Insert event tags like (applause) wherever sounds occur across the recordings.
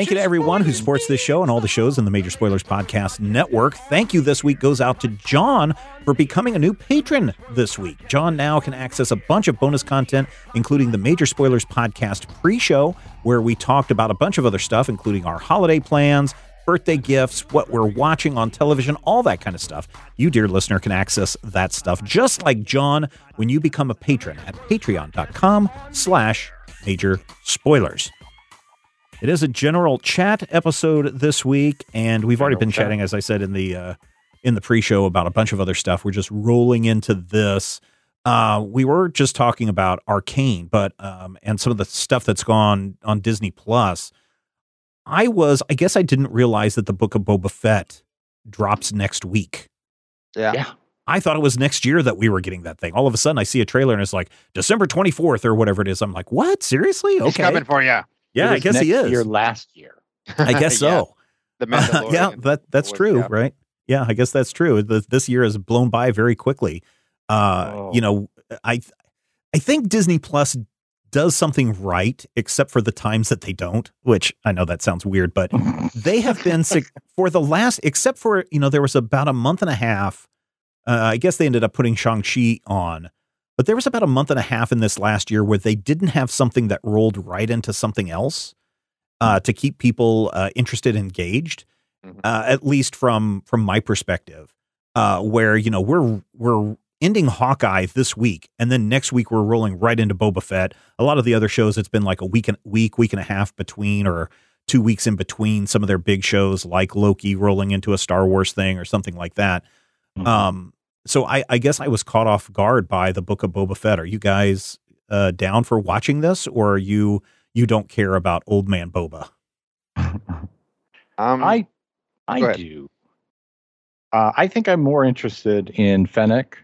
Thank you to everyone who supports this show and all the shows in the Major Spoilers Podcast Network. Thank you this week goes out to John for becoming a new patron this week. John now can access a bunch of bonus content, including the Major Spoilers Podcast pre show, where we talked about a bunch of other stuff, including our holiday plans, birthday gifts, what we're watching on television, all that kind of stuff. You, dear listener, can access that stuff just like John when you become a patron at patreon.com slash major spoilers. It is a general chat episode this week, and we've already been chatting, as I said in the uh, in the pre-show, about a bunch of other stuff. We're just rolling into this. Uh, we were just talking about Arcane, but um, and some of the stuff that's gone on Disney Plus. I was, I guess, I didn't realize that the Book of Boba Fett drops next week. Yeah. Yeah. I thought it was next year that we were getting that thing. All of a sudden, I see a trailer and it's like December 24th or whatever it is. I'm like, what? Seriously? He's Okay. coming for you. Yeah, I guess he is. Year last year. (laughs) I guess (laughs) Yeah. so. The (laughs) Mandalorian. yeah, that that's true, yeah. right? Yeah, I guess that's true. The, this year has blown by very quickly. Uh, Oh. you know, I I think Disney Plus does something right, except for the times that they don't. Which I know that sounds weird, but they have been for the last, except for you know, there was about a month and a half. Uh, I guess they ended up putting Shang Chi on, but there was about a month and a half in this last year where they didn't have something that rolled right into something else uh, to keep people uh, interested, engaged. Mhm. Uh, at least from from my perspective, uh, where you know we're we're ending Hawkeye this week, and then next week we're rolling right into Boba Fett. A lot of the other shows, it's been like a week and week, week and a half between, or two weeks in between some of their big shows, like Loki rolling into a Star Wars thing or something like that. Mhm. Um, so I, I guess I was caught off guard by the Book of Boba Fett. Are you guys uh, down for watching this, or are you you don't care about Old Man Boba? (laughs) Um, I I do. Uh, I think I'm more interested in Fennec,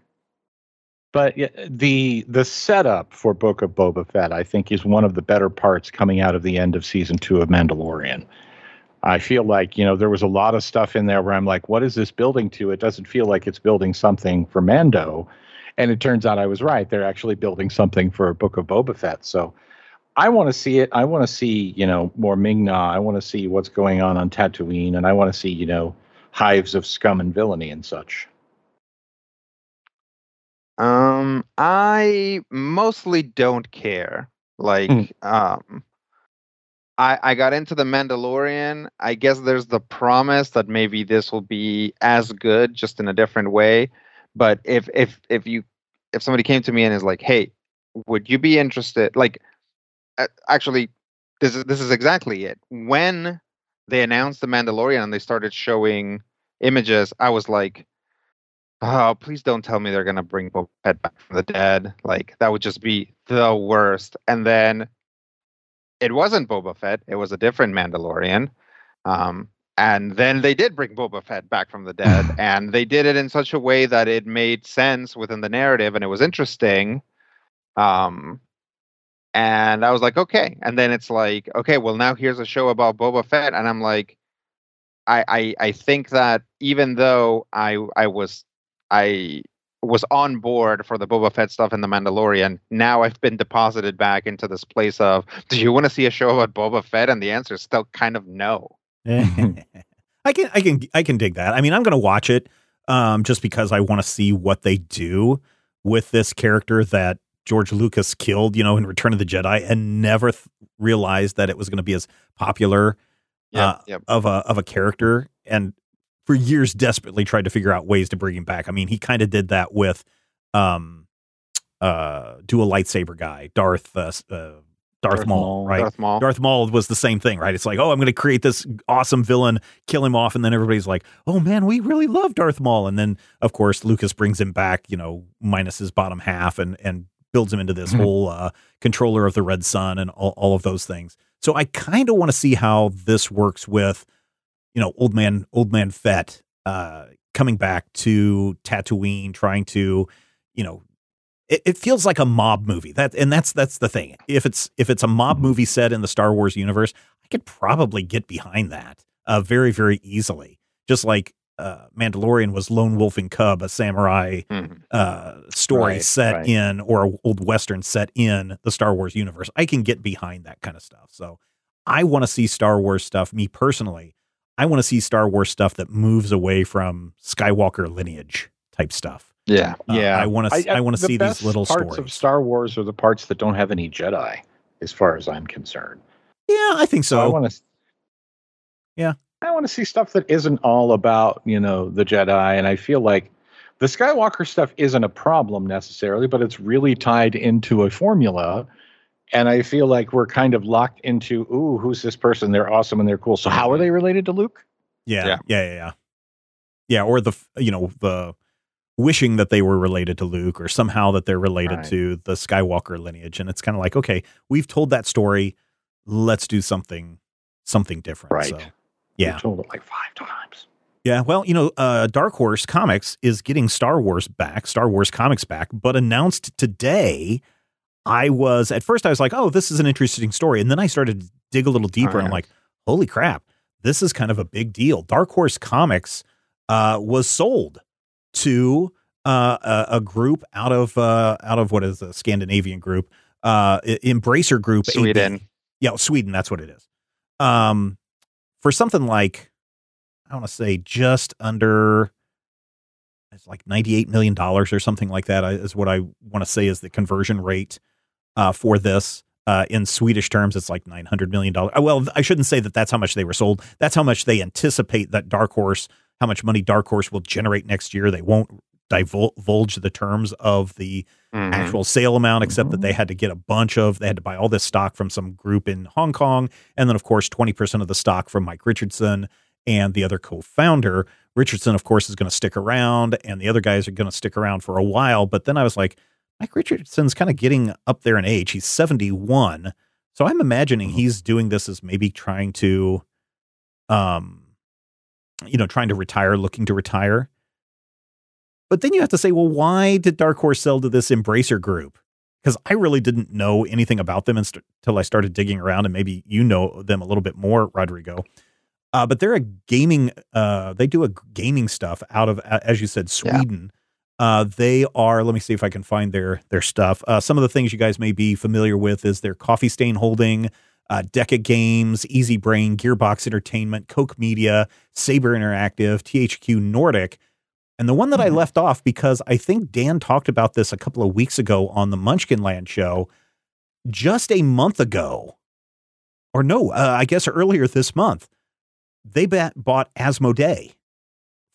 but the the setup for Book of Boba Fett I think is one of the better parts coming out of the end of season two of Mandalorian. I feel like you know there was a lot of stuff in there where I'm like, what is this building to? It doesn't feel like it's building something for Mando, and it turns out I was right. They're actually building something for Book of Boba Fett. So I want to see it. I want to see, you know, more Ming-Na. I want to see what's going on on Tatooine, and I want to see, you know, hives of scum and villainy and such. Um, I mostly don't care. Like, Hmm. um, I I got into the Mandalorian. I guess there's the promise that maybe this will be as good, just in a different way. But if if if you if somebody came to me and is like, "Hey, would you be interested?" Like, actually, this is this is exactly it. When they announced the Mandalorian and they started showing images, I was like, Oh, please don't tell me they're gonna bring Boba Fett back from the dead. Like that would just be the worst. And then it wasn't Boba Fett; it was a different Mandalorian. Um, and then they did bring Boba Fett back from the (laughs) dead, and they did it in such a way that it made sense within the narrative, and it was interesting. Um, and I was like, okay. And then it's like, okay, well now here's a show about Boba Fett, and I'm like, I I, I think that even though I I was I was on board for the Boba Fett stuff in the Mandalorian. Now I've been deposited back into this place of, do you want to see a show about Boba Fett? And the answer is still kind of no. (laughs) I can I can I can dig that. I mean, I'm going to watch it um, just because I want to see what they do with this character that George Lucas killed, you know, in Return of the Jedi, and never th- realized that it was going to be as popular Uh, yep. of a of a character, and for years desperately tried to figure out ways to bring him back. I mean, he kind of did that with um uh do a lightsaber guy, Darth uh, uh Darth, Darth Maul, Maul. right? Darth Maul. Darth Maul was the same thing, right? It's like, oh, I'm going to create this awesome villain, kill him off, and then everybody's like, oh man, we really love Darth Maul, and then of course Lucas brings him back, you know, minus his bottom half, and and builds him into this Mhm. whole uh, controller of the Red Sun and all, all of those things. So I kind of want to see how this works with, you know, old man old man Fett uh, coming back to Tatooine, trying to, you know, it, it feels like a mob movie. That and that's that's the thing. If it's if it's a mob movie set in the Star Wars universe, I could probably get behind that uh, very very easily. Just like uh, Mandalorian was Lone Wolf and Cub, a samurai Mhm. uh, story Right, set right. in or a old western set in the Star Wars universe. I can get behind that kind of stuff. So I want to see Star Wars stuff. Me personally, I want to see Star Wars stuff that moves away from Skywalker lineage type stuff. Yeah, uh, yeah. I want to. I, I want to see these little parts stories. of Star Wars are the parts that don't have any Jedi, as far as I'm concerned. Yeah, I think so. so I want to. Yeah, I want to see stuff that isn't all about you know the Jedi, and I feel like the Skywalker stuff isn't a problem necessarily, but it's really tied into a formula. And I feel like we're kind of locked into, ooh, who's this person? They're awesome and they're cool. So how are they related to Luke? Yeah, yeah, yeah, yeah, yeah. yeah or the you know the wishing that they were related to Luke, or somehow that they're related Right. to the Skywalker lineage, and it's kind of like, okay, we've told that story. Let's do something something different. Right. So, We yeah. told it like five times. Yeah, well, you know, uh, Dark Horse Comics is getting Star Wars back, Star Wars comics back, but announced today. I was at first I was like, "Oh, this is an interesting story," and then I started to dig a little deeper. Oh, and I'm like, "Holy crap, this is kind of a big deal." Dark Horse Comics uh, was sold to uh, a, a group out of uh, out of what is a Scandinavian group, uh, Embracer Group, AB. Sweden. Yeah, Sweden. That's what it is. Um, for something like I want to say just under it's like ninety-eight million dollars or something like that is what I want to say is the conversion rate uh, for this. Uh, in Swedish terms, it's like nine hundred million dollars. Well, I shouldn't say that. That's how much they were sold. That's how much they anticipate that Dark Horse, how much money Dark Horse will generate next year. They won't divulge the terms of the Mhm. actual sale amount, except that they had to get a bunch of, they had to buy all this stock from some group in Hong Kong. And then, of course, 20% of the stock from Mike Richardson and the other co founder. Richardson, of course, is going to stick around, and the other guys are going to stick around for a while. But then I was like, Mike Richardson's kind of getting up there in age. He's 71. So I'm imagining he's doing this as maybe trying to, um, you know, trying to retire, looking to retire. But then you have to say, well, why did Dark Horse sell to this Embracer group? Because I really didn't know anything about them until I started digging around, and maybe you know them a little bit more, Rodrigo. Uh, but they're a gaming. Uh, they do a gaming stuff out of, as you said, Yeah. Uh, they are. Let me see if I can find their their stuff. Uh, some of the things you guys may be familiar with is their Coffee Stain Holding, uh, Deca Games, Easy Brain, Gearbox Entertainment, Koch Media, Saber Interactive, THQ Nordic. And the one that I Mhm. left off because I think Dan talked about this a couple of weeks ago on the Munchkin Land show, just a month ago, or no, uh, I guess earlier this month, they bought Asmodee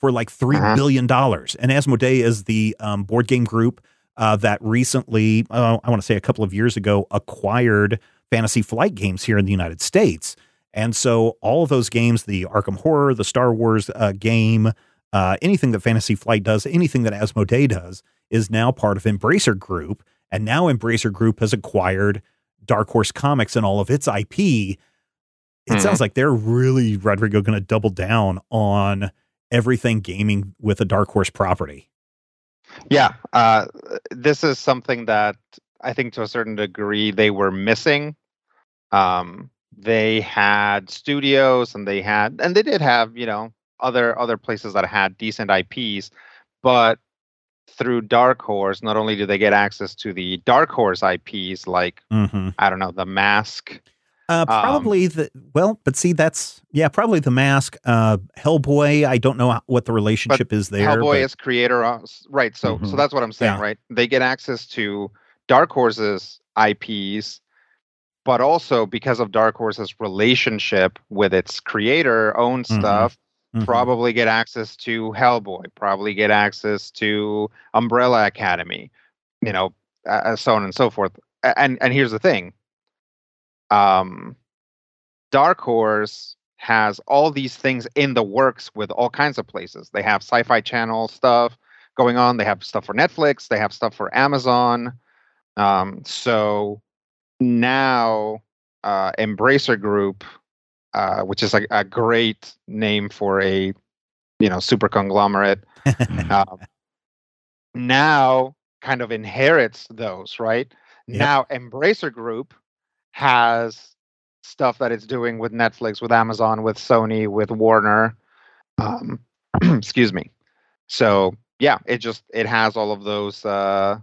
for like three Uh-huh. billion dollars. And Asmodee is the um, board game group uh, that recently, uh, I want to say a couple of years ago, acquired Fantasy Flight Games here in the United States. And so all of those games, the Arkham Horror, the Star Wars uh, game, uh, anything that Fantasy Flight does, anything that Asmodee does, is now part of Embracer Group. And now Embracer Group has acquired Dark Horse Comics and all of its IP. It Mhm. sounds like they're really, Rodrigo, going to double down on everything gaming with a Dark Horse property. Yeah, uh, this is something that I think to a certain degree they were missing. Um, they had studios and they had, and they did have, you know, other other places that had decent IPs, but through Dark Horse, not only do they get access to the Dark Horse IPs like Mm-hmm. I don't know, The Mask. Uh, probably the well, but see, that's yeah, probably the mask. Uh, Hellboy. I don't know what the relationship is there. Hellboy but- is creator, of- right? So, so Mhm. that's what I'm saying, Yeah. right? They get access to Dark Horse's IPs, but also because of Dark Horse's relationship with its creator, own Mhm. stuff, Mhm. probably get access to Hellboy, probably get access to Umbrella Academy, you know, uh, so on and so forth. And and here's the thing. Um, Dark Horse has all these things in the works with all kinds of places. They have Sci-Fi Channel stuff going on. They have stuff for Netflix. They have stuff for Amazon. Um, so now, uh, Embracer Group, uh, which is a, a great name for a you know super conglomerate, (laughs) um, now kind of inherits those, right? Yep. Now Embracer Group has stuff that it's doing with Netflix, with Amazon, with Sony, with Warner. Um, (clears throat) excuse me. So yeah, it just it has all of those. Uh,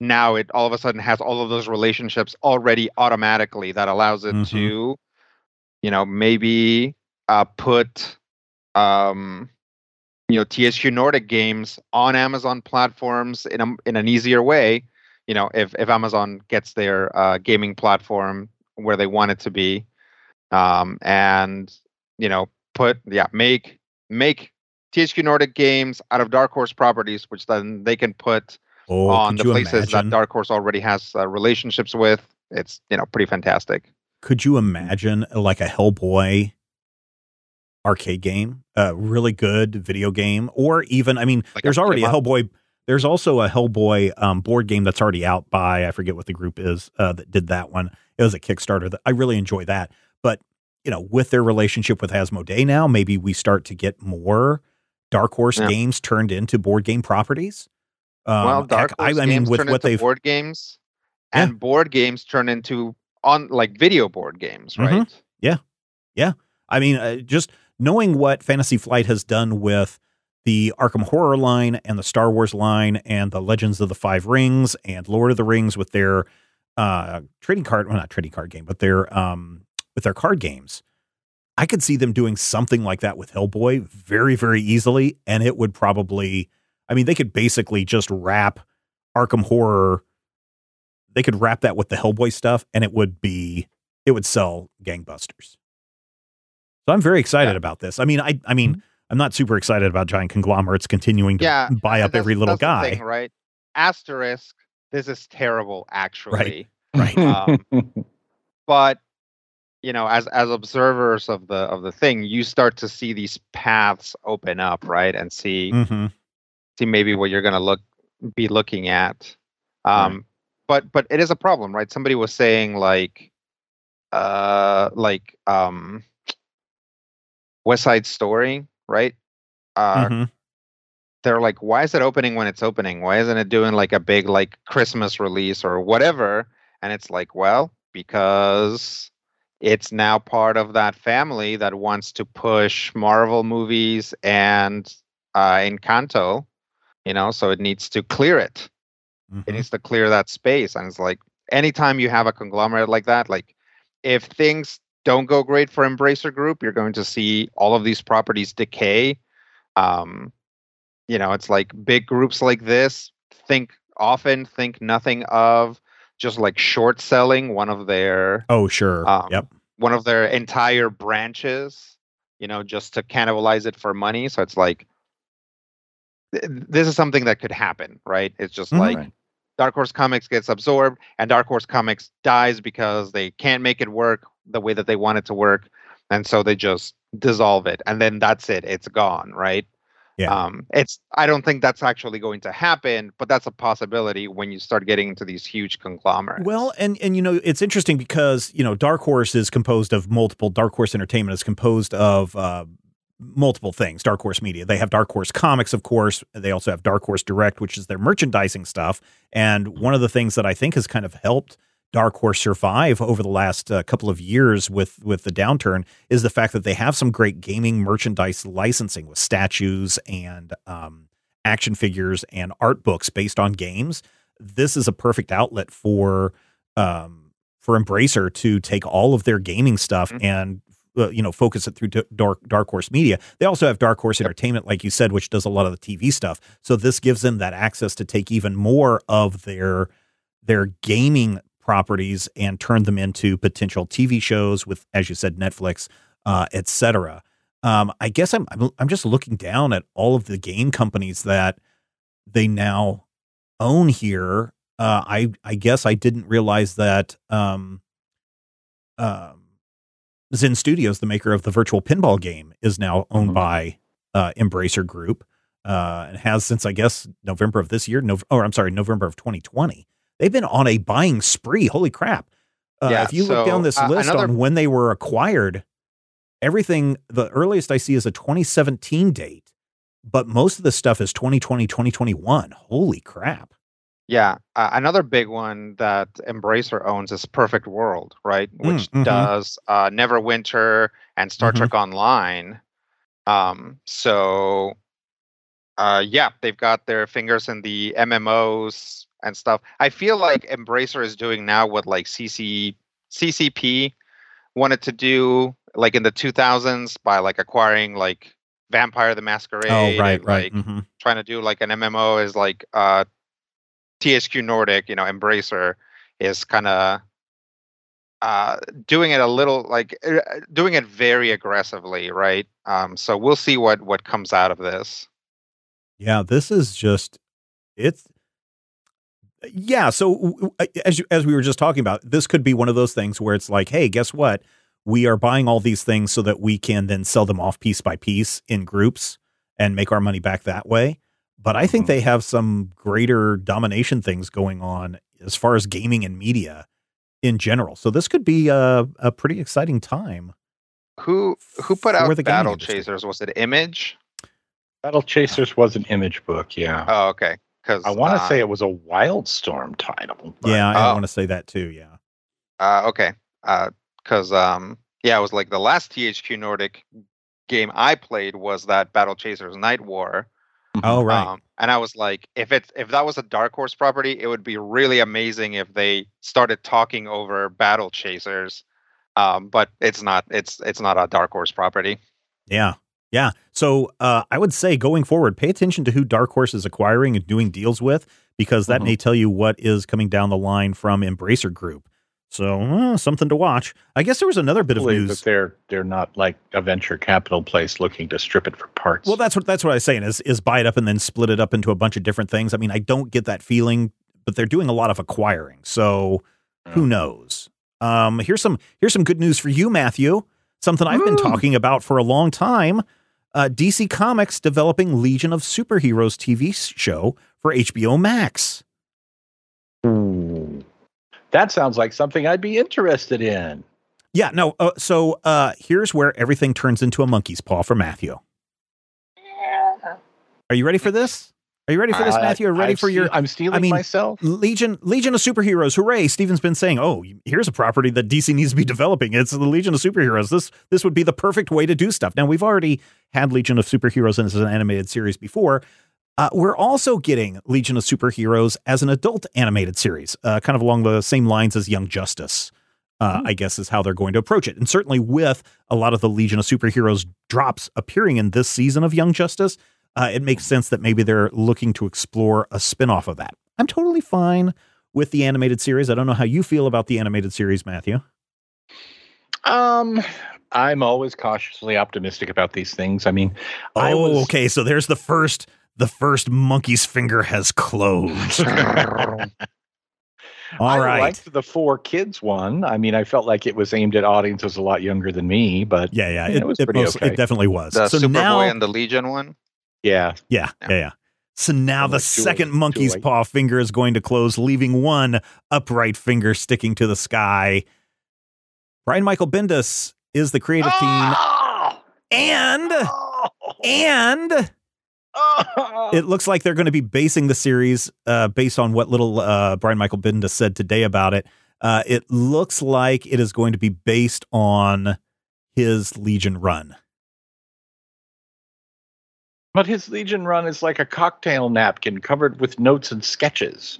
now it all of a sudden has all of those relationships already automatically that allows it Mhm. to you know, maybe uh, put um, you know THQ Nordic games on Amazon platforms in a, in an easier way. You know, if if Amazon gets their uh, gaming platform where they want it to be, um, and you know, put yeah, make make THQ Nordic games out of Dark Horse properties, which then they can put oh, on the places imagine? that Dark Horse already has uh, relationships with. It's you know pretty fantastic. Could you imagine like a Hellboy arcade game, a really good video game, or even I mean, Like a there's already a 'em up? Hellboy. There's also a Hellboy um, board game that's already out by I forget what the group is uh, that did that one. It was a Kickstarter that I really enjoy that. But you know, with their relationship with Asmodee now, maybe we start to get more Dark Horse Yeah. games turned into board game properties. Um, well, Dark heck, I, Horse I mean, games with turn what into they've board games, Yeah. and board games turn into on like video board games, Mhm. yeah. I mean, uh, just knowing what Fantasy Flight has done with the Arkham Horror line and the Star Wars line and the Legends of the Five Rings and Lord of the Rings with their uh, trading card, well, not trading card game, but their um, with their card games. I could see them doing something like that with Hellboy very, very easily, and it would probably. I mean, they could basically just wrap Arkham Horror. They could wrap that with the Hellboy stuff, and it would be it would sell gangbusters. So I'm very excited Yeah. about this. I mean, I I mean, I'm not super excited about giant conglomerates continuing to Yeah, buy up every little guy. thing, right? Asterisk. This is terrible, actually. Right. Um, (laughs) but you know, as as observers of the of the thing, you start to see these paths open up, right? And see hmm see maybe what you're going to look be looking at. Um, But but it is a problem, right? Somebody was saying like, uh, like um, West Side Story, right? Uh, hmm they're like, why is it opening when it's opening? Why isn't it doing like a big like Christmas release or whatever? And it's like, well, because it's now part of that family that wants to push Marvel movies and uh, Encanto, you know, so it needs to clear it. Mm-hmm. It needs to clear that space. And it's like, anytime you have a conglomerate like that, like if things don't go great for Embracer Group, you're going to see all of these properties decay. Um, you know, it's like big groups like this think often think nothing of just like short selling one of their Oh, sure. Um, yep. one of their entire branches, you know, just to cannibalize it for money. So it's like th- this is something that could happen, right? It's just Mhm. like Right. Dark Horse Comics gets absorbed and Dark Horse Comics dies because they can't make it work the way that they want it to work. And so they just dissolve it. And then that's it. It's gone, right? Yeah. Um, it's I don't think that's actually going to happen, but that's a possibility when you start getting into these huge conglomerates. Well, and and you know it's interesting because you know Dark Horse is composed of multiple. Dark Horse Entertainment is composed of uh, multiple things. Dark Horse Media. They have Dark Horse Comics, of course. They also have Dark Horse Direct, which is their merchandising stuff. And one of the things that I think has kind of helped Dark Horse survive over the last uh, couple of years with with the downturn is the fact that they have some great gaming merchandise licensing with statues and um, action figures and art books based on games. This is a perfect outlet for um, for Embracer to take all of their gaming stuff Mhm. and uh, you know focus it through Dark Dark Horse Media. They also have Dark Horse Entertainment, like you said, which does a lot of the TV stuff. So this gives them that access to take even more of their their gaming properties and turn them into potential TV shows with, as you said, Netflix, uh, etc. Um, I guess I'm, I'm I'm just looking down at all of the game companies that they now own here. Uh, I I guess I didn't realize that um, um, Zen Studios, the maker of the virtual pinball game, is now owned Mhm. by uh, Embracer Group uh, and has since I guess November of this year. No, or I'm sorry, November of 2020. They've been on a buying spree. Holy crap! Uh, Yeah, if you look down this uh, list another- on when they were acquired, everything the earliest I see is a 2017 date, but most of the stuff is 2020, 2021. Holy crap! Yeah, uh, another big one that Embracer owns is Perfect World, right? Which Mm, mhm. does uh, Neverwinter and Star Mhm. Trek Online. Um, so, uh, yeah, they've got their fingers in the MMOs and stuff. I feel like Embracer is doing now what like CC CCP wanted to do like in the 2000s by like acquiring like Vampire the Masquerade. Oh, right, and, right. Like, hmm trying to do like an MMO is like uh THQ Nordic, you know, Embracer is kind of uh doing it a little like uh, doing it very aggressively, right? Um so we'll see what what comes out of this. Yeah, this is just it's yeah. So w- w- uh, as you, as we were just talking about, this could be one of those things where it's like, hey, guess what? We are buying all these things so that we can then sell them off piece by piece in groups and make our money back that way. But I think Mhm. they have some greater domination things going on as far as gaming and media in general. So this could be a, a pretty exciting time. Who who put For out the gaming Battle. Chasers? Was it Image? Battle Chasers was an image book, yeah. Oh, okay. Because I want to uh, say it was a Wildstorm title. but- Yeah, I Oh. want to say that too. Yeah. Uh, okay. Because um, yeah, it was like the last THQ Nordic game I played was that Battle Chasers Night War. Oh, right. Um, and I was like, if it's if that was a Dark Horse property, it would be really amazing if they started talking over Battle Chasers. Um, but it's not. It's it's not a Dark Horse property. Yeah. Yeah. So uh, I would say going forward, pay attention to who Dark Horse is acquiring and doing deals with, because that Mhm. may tell you what is coming down the line from Embracer Group. So uh, something to watch. I guess there was another bit of news. that they're they're not like a venture capital place looking to strip it for parts. Well, that's what that's what I was saying is is buy it up and then split it up into a bunch of different things. I mean, I don't get that feeling, but they're doing a lot of acquiring. So who knows? Um, here's some here's some good news for you, Matthew. Something I've been talking about for a long time. Uh, DC Comics developing Legion of Superheroes TV show for HBO Max. Ooh. that sounds like something I'd be interested in. Yeah, no. Uh, so uh, here's where everything turns into a monkey's paw for Matthew. Are you ready for this? Are you ready for this, Uh, Matthew? Are you ready I've for your ste- I'm stealing I mean, myself. Legion Legion of Superheroes, hooray! Steven's been saying, "Oh, here's a property that DC needs to be developing. It's the Legion of Superheroes. This this would be the perfect way to do stuff." Now we've already had Legion of Superheroes as an animated series before. Uh, we're also getting Legion of Superheroes as an adult animated series, uh, kind of along the same lines as Young Justice. Uh, I guess is how they're going to approach it, and certainly with a lot of the Legion of Superheroes drops appearing in this season of Young Justice, uh, it makes sense that maybe they're looking to explore a spin-off of that. I'm totally fine with the animated series. I don't know how you feel about the animated series, Matthew. Um, I'm always cautiously optimistic about these things. I mean, I Oh, was- okay. So there's the first the first monkey's finger has closed. (laughs) All I right. liked the four kids one. I mean, I felt like it was aimed at audiences a lot younger than me, but yeah, yeah. Yeah, It, it was it, pretty most- okay. it definitely was. The so Superboy now, and the Legion one. Yeah, yeah, yeah, yeah. So now I'm the like, second late, monkey's paw finger is going to close, leaving one upright finger sticking to the sky. Brian Michael Bendis is the creative team, Oh! and Oh! and Oh! it looks like they're going to be basing the series uh, based on what little uh, Brian Michael Bendis said today about it. Uh, it looks like it is going to be based on his Legion run. But his Legion run is like a cocktail napkin covered with notes and sketches.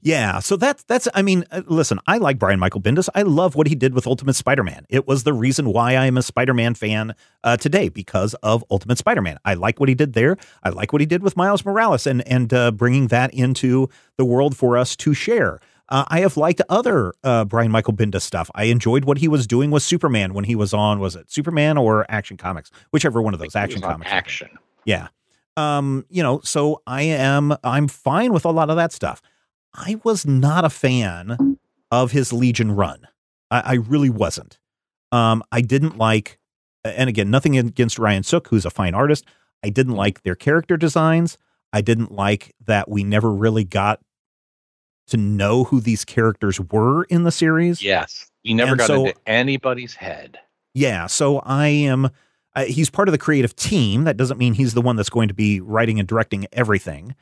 Yeah, so that's that's. I mean, uh, listen, I like Brian Michael Bendis. I love what he did with Ultimate Spider-Man. It was the reason why I am a Spider-Man fan uh, today because of Ultimate Spider-Man. I like what he did there. I like what he did with Miles Morales and and uh, bringing that into the world for us to share. Uh, I have liked other uh, Brian Michael Bendis stuff. I enjoyed what he was doing with Superman when he was on. Was it Superman or Action Comics? Whichever one of those Action Comics. Action. Yeah. Um, you know, so I am I'm fine with a lot of that stuff. I was not a fan of his Legion run. I, I really wasn't. Um, I didn't like and again, nothing against Ryan Sook, who's a fine artist. I didn't like their character designs. I didn't like that we never really got to know who these characters were in the series. Yes, we never And got so- into anybody's head. Yeah, so I am. Uh, he's part of the creative team. That doesn't mean he's the one that's going to be writing and directing everything,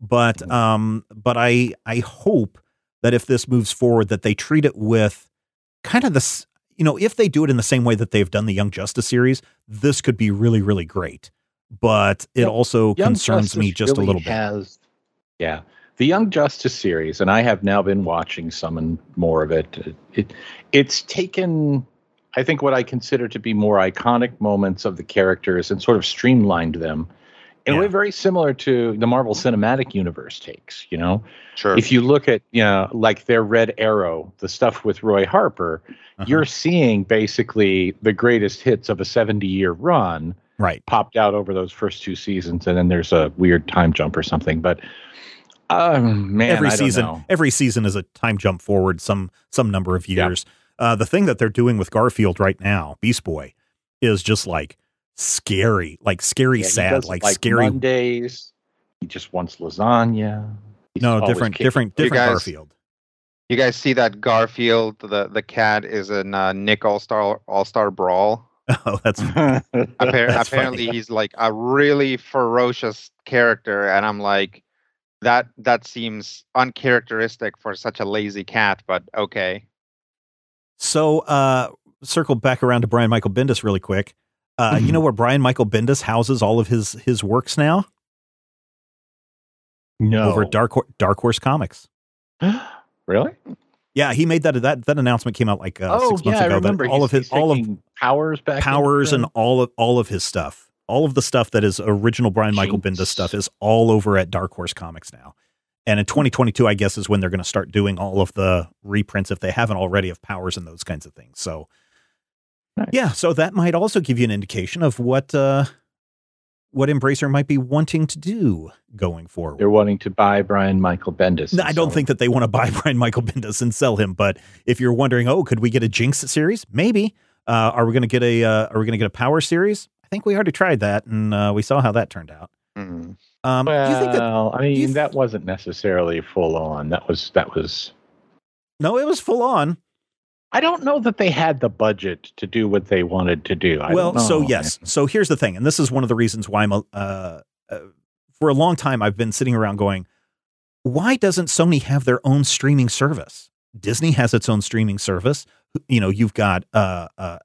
but um, but I I hope that if this moves forward, that they treat it with kind of this. You know, if they do it in the same way that they've done the Young Justice series, this could be really really great. But it Yep. also Young concerns me Justice just a really little bit. Has, yeah, the Young Justice series, and I have now been watching some and more of it. It it's taken I think what I consider to be more iconic moments of the characters and sort of streamlined them in Yeah. a way very similar to the Marvel Cinematic Universe takes. You know, Sure. if you look at you know like their Red Arrow, the stuff with Roy Harper, Uh-huh. you're seeing basically the greatest hits of a 70 year run right. popped out over those first two seasons, and then there's a weird time jump or something. But um, man, every I don't season know. every season is a time jump forward some some number of years uh, the thing that they're doing with garfield right now beast boy is just like scary like scary Yeah, sad like, like scary Mondays. He just wants lasagna. He's no different kicking- different You different guys- garfield you guys see that Garfield, the the cat, is in uh, Nick All Star All Star Brawl. (laughs) oh that's (laughs) (laughs) Appar- That's apparently, funny. he's like a really ferocious character, and I'm like, that that seems uncharacteristic for such a lazy cat. But okay, so uh circle back around to brian michael bendis really quick uh you Mhm. know where brian michael bendis houses all of his his works now no, over at dark dark horse comics (gasps) really? yeah he made that that that announcement came out like uh, oh six months yeah, I ago that remember. all He's- of his all of powers back. powers and all of all of his stuff all of the stuff that is original brian michael bendis stuff is all over at dark horse comics now and in 2022 i guess is when they're going to start doing all of the reprints if they haven't already of powers and those kinds of things so Nice. yeah so that might also give you an indication of what uh what embracer might be wanting to do going forward They're wanting to buy Brian Michael Bendis. no, I don't sell think that they want to buy (laughs) Brian Michael Bendis and sell him. But if you're wondering, oh, could we get a Jinx series? Maybe. Uh, are we going to get a uh, Are we going to get a Power series? I think we already tried that, and uh, we saw how that turned out. Mhm. Um, Well, do you think that? I mean, th- that wasn't necessarily full on. That was that was. No, it was full on. I don't know that they had the budget to do what they wanted to do. I well, so yes. So here's the thing, and this is one of the reasons why I'm a, uh, uh, for a long time I've been sitting around going, why doesn't Sony have their own streaming service? Disney has its own streaming service. You know, you've got uh, uh,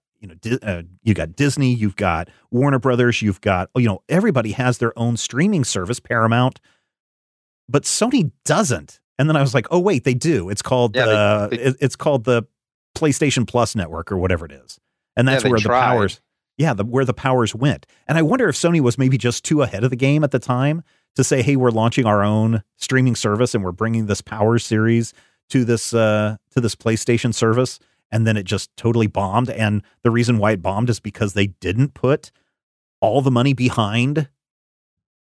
you know, uh, you got Disney, you've got Warner Brothers, you've got you know, everybody has their own streaming service, Paramount, but Sony doesn't. And then I was like, oh wait, they do. It's called Yeah, uh, they- it- it's called the PlayStation Plus network or whatever it is, and that's they where the powers. Yeah, the, where the powers went. And I wonder if Sony was maybe just too ahead of the game at the time to say, "Hey, we're launching our own streaming service and we're bringing this Power series to this uh, to this PlayStation service." And then it just totally bombed. And the reason why it bombed is because they didn't put all the money behind,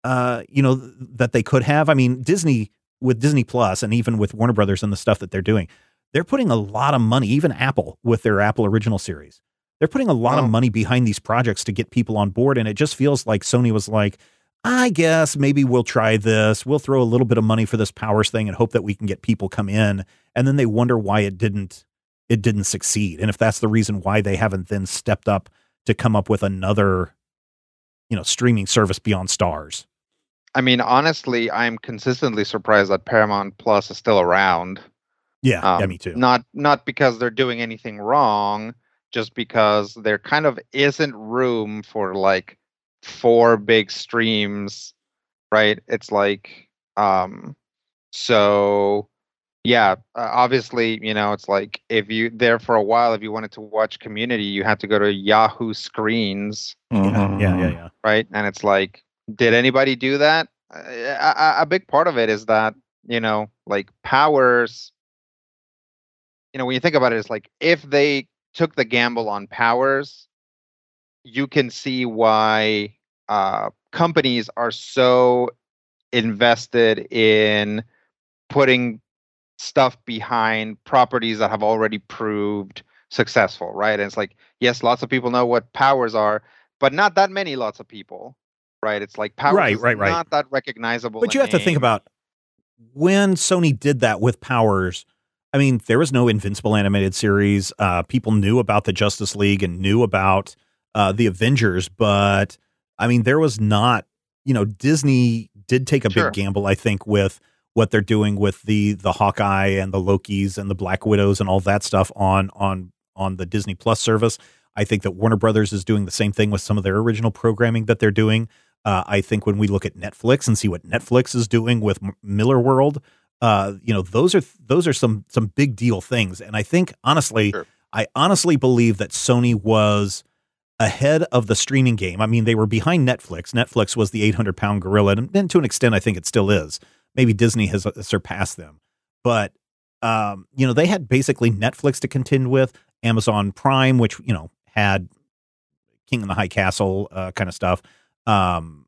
uh, you know, that they could have. I mean, Disney with Disney Plus and even with Warner Brothers and the stuff that they're doing, they're putting a lot of money. Even Apple with their Apple original series they're putting a lot Oh. of money behind these projects to get people on board and it just feels like sony was like i guess maybe we'll try this we'll throw a little bit of money for this powers thing and hope that we can get people come in and then they wonder why it didn't it didn't succeed and if that's the reason why they haven't then stepped up to come up with another you know streaming service beyond stars I mean, honestly, I'm consistently surprised that Paramount Plus is still around. yeah yeah Um, me too Not not because they're doing anything wrong, just because there kind of isn't room for like four big streams, right? It's like um so yeah, uh, obviously, you know, it's like if you there for a while if you wanted to watch Community, you had to go to Yahoo Screens, yeah, Mhm. yeah yeah yeah right? And it's like did anybody do that? Uh, A, a, a big part of it is that, you know, like powers you know, when you think about it, it's like if they took the gamble on powers, you can see why uh, companies are so invested in putting stuff behind properties that have already proved successful, right? And it's like, yes, lots of people know what powers are, but not that many lots of people, right? It's like powers Right, is right, right. not that recognizable. But you have to think about when Sony did that with Powers. I mean, there was no Invincible animated series. Uh, people knew about the Justice League and knew about uh, the Avengers, but I mean, there was not. You know, Disney did take a Sure. big gamble, I think, with what they're doing with the the Hawkeye and the Lokis and the Black Widows and all that stuff on on on the Disney Plus service. I think that Warner Brothers is doing the same thing with some of their original programming that they're doing. Uh, I think when we look at Netflix and see what Netflix is doing with M- Millarworld, uh, you know, those are those are some some big deal things. And I think honestly, Sure. I honestly believe that Sony was ahead of the streaming game. I mean, they were behind Netflix. Netflix was the 800 pound gorilla, and to an extent, I think it still is. Maybe Disney has uh, surpassed them, but um, you know, they had basically Netflix to contend with, Amazon Prime, which you know had King in the High Castle uh, kind of stuff. Um,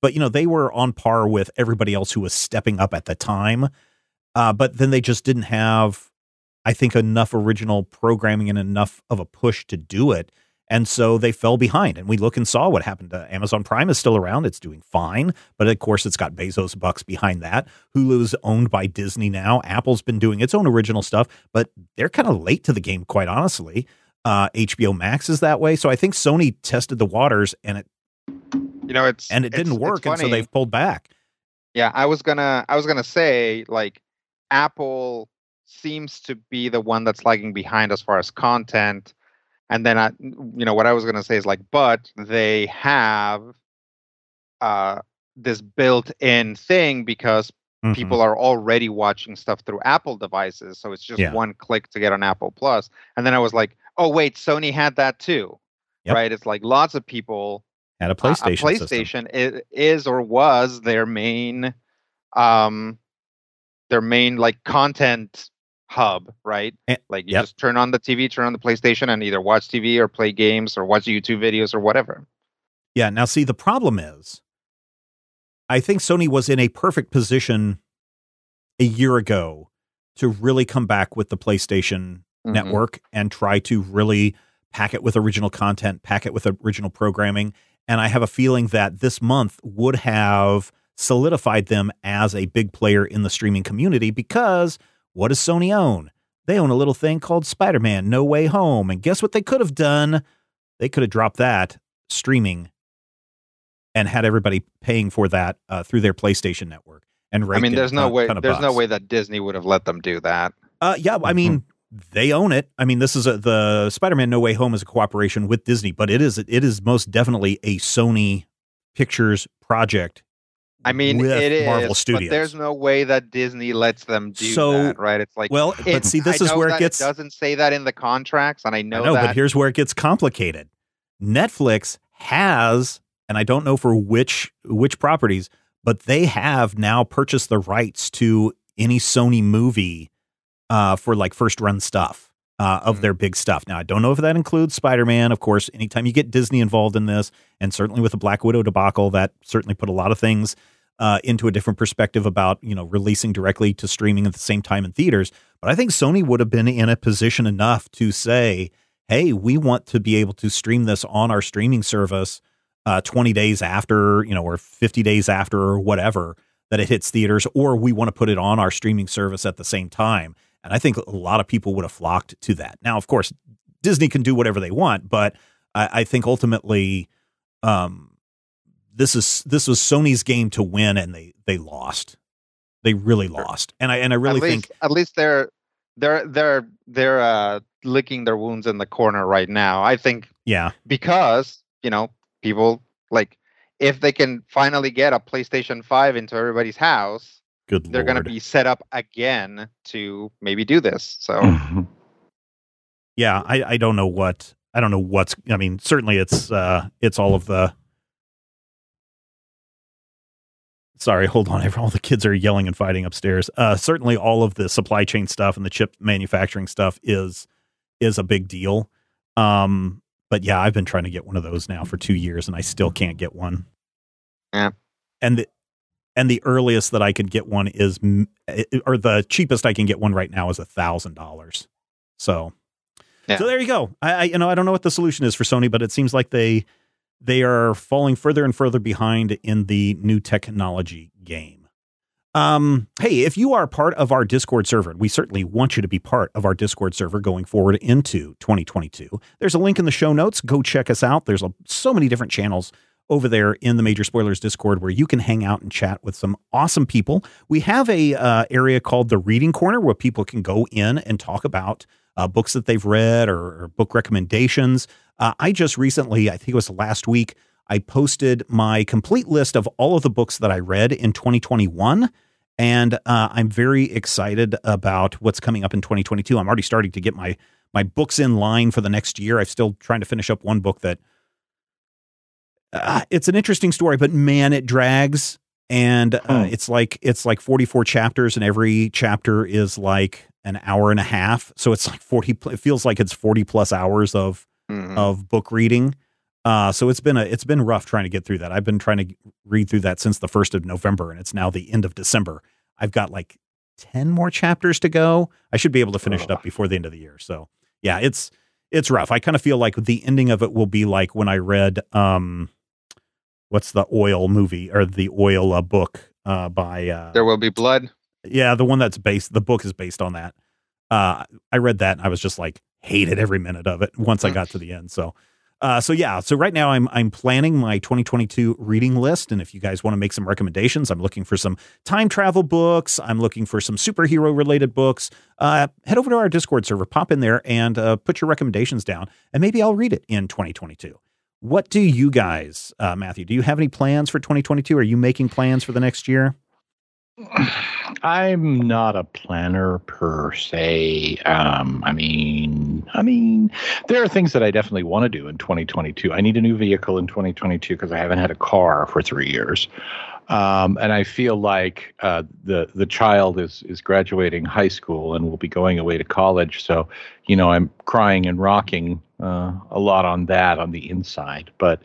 but you know, they were on par with everybody else who was stepping up at the time. Uh, but then they just didn't have, I think, enough original programming and enough of a push to do it. And so they fell behind. And we look and saw what happened to Amazon Prime is still around. It's doing fine. But of course, it's got Bezos bucks behind that. Hulu's owned by Disney now. Apple's been doing its own original stuff, but they're kind of late to the game, quite honestly. Uh, HBO Max is that way. So I think Sony tested the waters and it, you know, it's and it didn't work, and so they've pulled back. Yeah, I was gonna, I was gonna say like Apple seems to be the one that's lagging behind as far as content, and then I, you know, what I was gonna say is like, but they have uh this built-in thing because Mm-hmm. people are already watching stuff through Apple devices, so it's just Yeah. one click to get on Apple Plus. And then I was like, oh wait, Sony had that too, Yep. right? It's like lots of people Had a uh, PlayStation. a. PlayStation is, is or was their main, um, their main like content hub, right? Eh, Like you yep. just turn on the TV, turn on the PlayStation, and either watch TV or play games or watch YouTube videos or whatever. Yeah. Now, see, the problem is, I think Sony was in a perfect position a year ago to really come back with the PlayStation Mhm. Network and try to really pack it with original content, pack it with original programming. And I have a feeling that this month would have solidified them as a big player in the streaming community because what does Sony own? They own a little thing called Spider Man No Way Home. And guess what they could have done? They could have dropped that streaming and had everybody paying for that uh, through their PlayStation network. And I mean, there's no way. ton of There's no way that Disney would have let them do that. Uh, yeah, I mean, they own it. I mean, this is a, the Spider-Man No Way Home is a cooperation with Disney, but it is it is most definitely a Sony Pictures project. I mean, with it is, Marvel but Studios. there's no way that Disney lets them do So- that, right? It's like, well, but it- see, this I is where it gets. doesn't say that in the contracts, and I know, I know, that. but here's where it gets complicated. Netflix has, and I don't know for which which properties, but they have now purchased the rights to any Sony movie uh, for like first run stuff uh, of Mhm. their big stuff. Now, I don't know if that includes Spider Man. Of course, anytime you get Disney involved in this, and certainly with the Black Widow debacle, that certainly put a lot of things uh, into a different perspective about you know releasing directly to streaming at the same time in theaters. But I think Sony would have been in a position enough to say, "Hey, we want to be able to stream this on our streaming service." Uh, 20 days after, you know, or 50 days after, or whatever, that it hits theaters, or we want to put it on our streaming service at the same time. And I think a lot of people would have flocked to that. Now, of course, Disney can do whatever they want, but I, I think ultimately, um, this is this was Sony's game to win, and they they lost. They really lost, and I and I really at least, think at least they're they're they're they're uh, licking their wounds in the corner right now. I think yeah, because you know people like if they can finally get a PlayStation Five into everybody's house, good they're going to be set up again to maybe do this. So yeah, I, I don't know what I don't know what's I mean, certainly it's uh it's all of the Sorry, hold on. All the kids are yelling and fighting upstairs. Uh certainly all of the supply chain stuff and the chip manufacturing stuff is is a big deal. Um but yeah, I've been trying to get one of those now for 2 years and I still can't get one. Yeah. And the and the earliest that I could get one is or the cheapest I can get one right now is a thousand dollars. So Yeah. so there you go. I, I you know I don't know what the solution is for Sony, but it seems like they they are falling further and further behind in the new technology game. Um, hey, if you are part of our Discord server, we certainly want you to be part of our Discord server going forward into 2022, there's a link in the show notes. Go check us out. There's a, so many different channels over there in the Major Spoilers Discord where you can hang out and chat with some awesome people. We have a uh, area called the Reading Corner where people can go in and talk about uh, books that they've read or, or book recommendations. Uh, I just recently, I think it was last week, I posted my complete list of all of the books that I read in 2021. and uh, I'm very excited about what's coming up in 2022. I'm already starting to get my my books in line for the next year. I'm still trying to finish up one book that uh, it's an interesting story, but man, it drags. And uh, hmm. it's like it's like 44 chapters, and every chapter is like an hour and a half. So it's like 40. It feels like it's 40 plus hours of mm-hmm. of book reading. Uh, so it's been a it's been rough trying to get through that. I've been trying to read through that since the first of November, and it's now the end of December. I've got like ten more chapters to go. I should be able to finish oh. it up before the end of the year. So yeah, it's it's rough. I kind of feel like the ending of it will be like when I read um, what's the oil movie or the oil uh, book uh, by uh, There Will Be Blood. Yeah, the one that's based. The book is based on that. Uh, I read that and I was just like hated every minute of it once I mm. got to the end. So uh, so yeah, so right now I'm I'm planning my 2022 reading list, and if you guys want to make some recommendations, I'm looking for some time travel books. I'm looking for some superhero related books. Uh, head over to our Discord server, pop in there, and uh, put your recommendations down, and maybe I'll read it in 2022. What do you guys, uh, Matthew? Do you have any plans for 2022? Are you making plans for the next year? (sighs) I'm not a planner per se. Um, I mean, I mean, there are things that I definitely want to do in 2022. I need a new vehicle in 2022 because I haven't had a car for three years, um, and I feel like uh, the the child is is graduating high school and will be going away to college. So, you know, I'm crying and rocking uh, a lot on that on the inside, but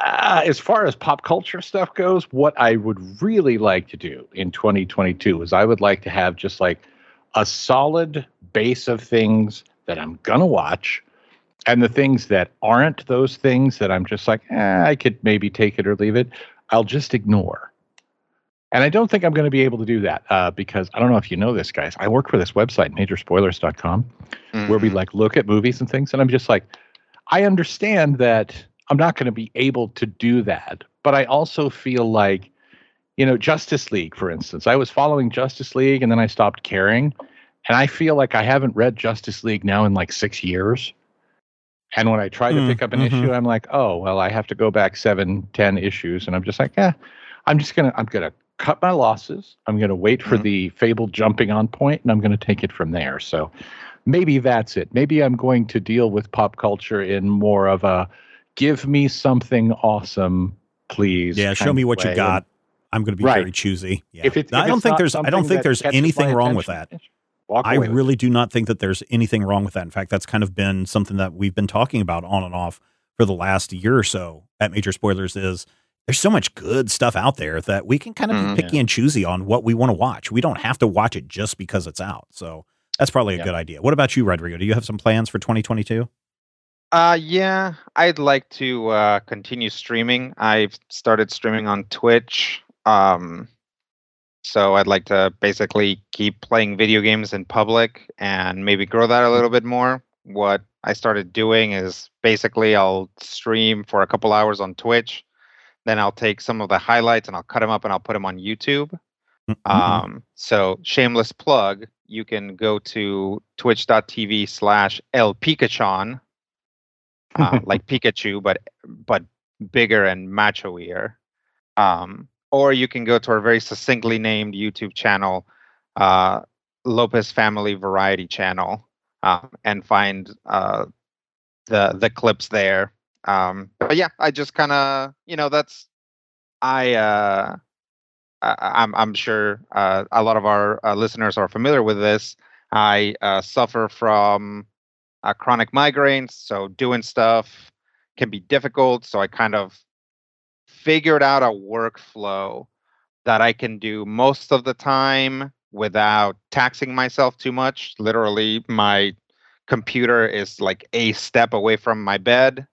uh, as far as pop culture stuff goes, what I would really like to do in 2022 is I would like to have just like a solid base of things that I'm to watch. And the things that aren't those things that I'm just like, eh, I could maybe take it or leave it, I'll just ignore. And I don't think I'm going to be able to do that uh, because I don't know if you know this, guys. I work for this website, majorspoilers.com, mm-hmm. where we mm-hmm. like look at movies and things. And I'm just like, I understand that I'm not going to be able to do that. But I also feel like, you know, Justice League, for instance, I was following Justice League and then I stopped caring. And I feel like I haven't read Justice League now in like six years. And when I try to mm, pick up an mm-hmm. issue, I'm like, oh, well, I have to go back seven, ten issues. And I'm just like, yeah, I'm just going to, I'm going to cut my losses. I'm going to wait for mm-hmm. the fabled jumping on point and I'm going to take it from there. So maybe that's it. Maybe I'm going to deal with pop culture in more of a, give me something awesome, please. Yeah, show me what way. you got. I'm going to be right. very choosy. Yeah. If it, if I don't think there's I don't think there's anything wrong with that. I really it. do not think that there's anything wrong with that. In fact, that's kind of been something that we've been talking about on and off for the last year or so at Major Spoilers is there's so much good stuff out there that we can kind of mm, be picky yeah. and choosy on what we want to watch. We don't have to watch it just because it's out. So that's probably a yeah. good idea. What about you, Rodrigo? Do you have some plans for 2022? Uh, yeah, I'd like to uh, continue streaming. I've started streaming on Twitch. Um, so I'd like to basically keep playing video games in public and maybe grow that a little bit more. What I started doing is basically I'll stream for a couple hours on Twitch, then I'll take some of the highlights and I'll cut them up and I'll put them on YouTube. Mm-hmm. Um, so shameless plug, you can go to twitch.tv slash El Pikachon uh, (laughs) like Pikachu, but but bigger and machoier. Um, or you can go to our very succinctly named YouTube channel, uh, Lopez Family Variety Channel, um, and find uh, the the clips there. Um, but yeah, I just kind of you know that's I. Uh, I, am I'm sure uh, a lot of our uh, listeners are familiar with this. I uh, suffer from uh, chronic migraines. So doing stuff can be difficult. So I kind of figured out a workflow that I can do most of the time without taxing myself too much. Literally, my computer is like a step away from my bed.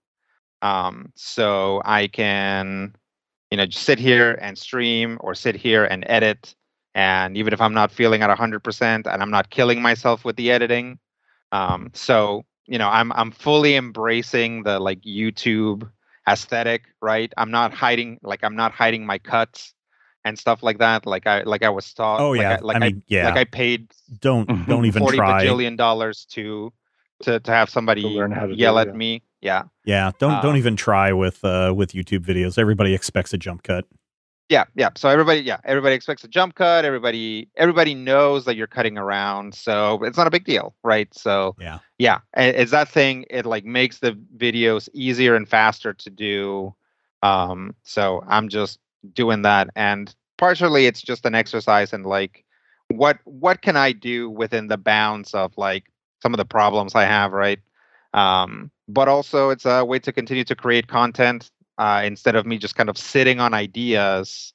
Um, so I can, you know, just sit here and stream or sit here and edit. And even if I'm not feeling at 100% and I'm not killing myself with the editing, um, so you know, I'm I'm fully embracing the like YouTube aesthetic, right? I'm not hiding like I'm not hiding my cuts and stuff like that. Like I like I was taught. Oh yeah, like I, like I mean, I, yeah. Like I paid don't don't even forty try. bajillion dollars to to to have somebody to learn how to yell at me. Yeah. Yeah. Don't don't um, even try with uh with YouTube videos. Everybody expects a jump cut. Yeah, yeah. So everybody, yeah, everybody expects a jump cut. Everybody, everybody knows that you're cutting around, so it's not a big deal, right? So Yeah. yeah, it's that thing. It like makes the videos easier and faster to do. Um, so I'm just doing that, and partially it's just an exercise in like what what can I do within the bounds of like some of the problems I have, right? Um, but also it's a way to continue to create content uh, instead of me just kind of sitting on ideas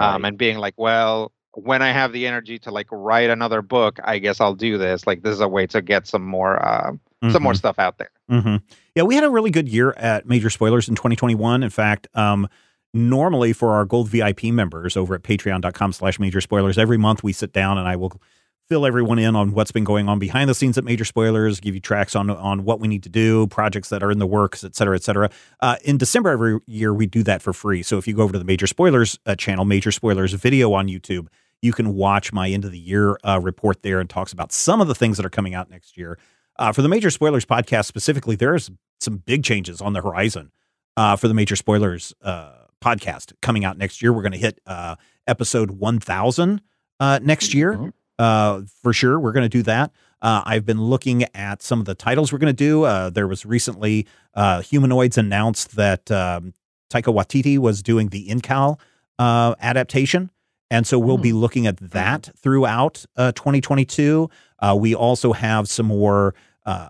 um, and being like, well, when I have the energy to like write another book, I guess I'll do this. Like this is a way to get some more uh, some more Mhm. stuff out there. hmm Yeah, we had a really good year at Major Spoilers in 2021. In fact, um, normally for our gold VIP members over at patreon.com slash major spoilers, every month we sit down and I will fill everyone in on what's been going on behind the scenes at Major Spoilers, give you tracks on on what we need to do, projects that are in the works, et cetera, et cetera. Uh, in December every year, we do that for free. So if you go over to the Major Spoilers uh, channel, Major Spoilers video on YouTube, you can watch my end of the year uh, report there and talks about some of the things that are coming out next year. Uh, for the Major Spoilers podcast specifically, there's some big changes on the horizon uh, for the Major Spoilers uh, podcast coming out next year. We're going to hit uh, episode 1000 uh, next year. Uh, for sure. We're going to do that. Uh, I've been looking at some of the titles we're going to do. Uh, there was recently uh, Humanoids announced that um, Taika Waititi was doing the Incal uh, adaptation. And so we'll be looking at that throughout uh, 2022. Uh, we also have some more uh,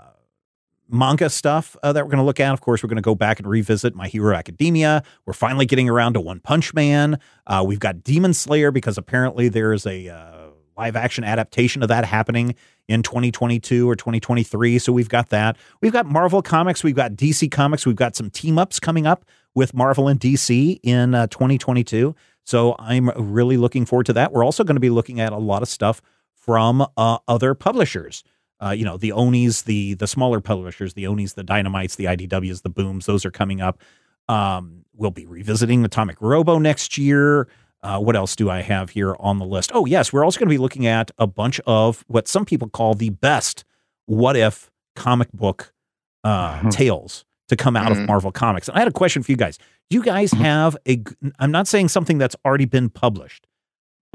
manga stuff uh, that we're going to look at. Of course, we're going to go back and revisit My Hero Academia. We're finally getting around to One Punch Man. Uh, we've got Demon Slayer because apparently there is a uh, live action adaptation of that happening in 2022 or 2023. So we've got that. We've got Marvel Comics. We've got DC Comics. We've got some team ups coming up with Marvel and DC in uh, 2022. So I'm really looking forward to that. We're also going to be looking at a lot of stuff from uh, other publishers. Uh, you know, the Onis, the the smaller publishers, the Onis, the Dynamites, the IDWs, the Booms, those are coming up. Um, we'll be revisiting Atomic Robo next year. Uh, what else do I have here on the list? Oh, yes, we're also going to be looking at a bunch of what some people call the best what if comic book uh, Mhm. tales to come out of Mhm. Marvel Comics. And I had a question for you guys. Do you guys Mhm. have a, I'm not saying something that's already been published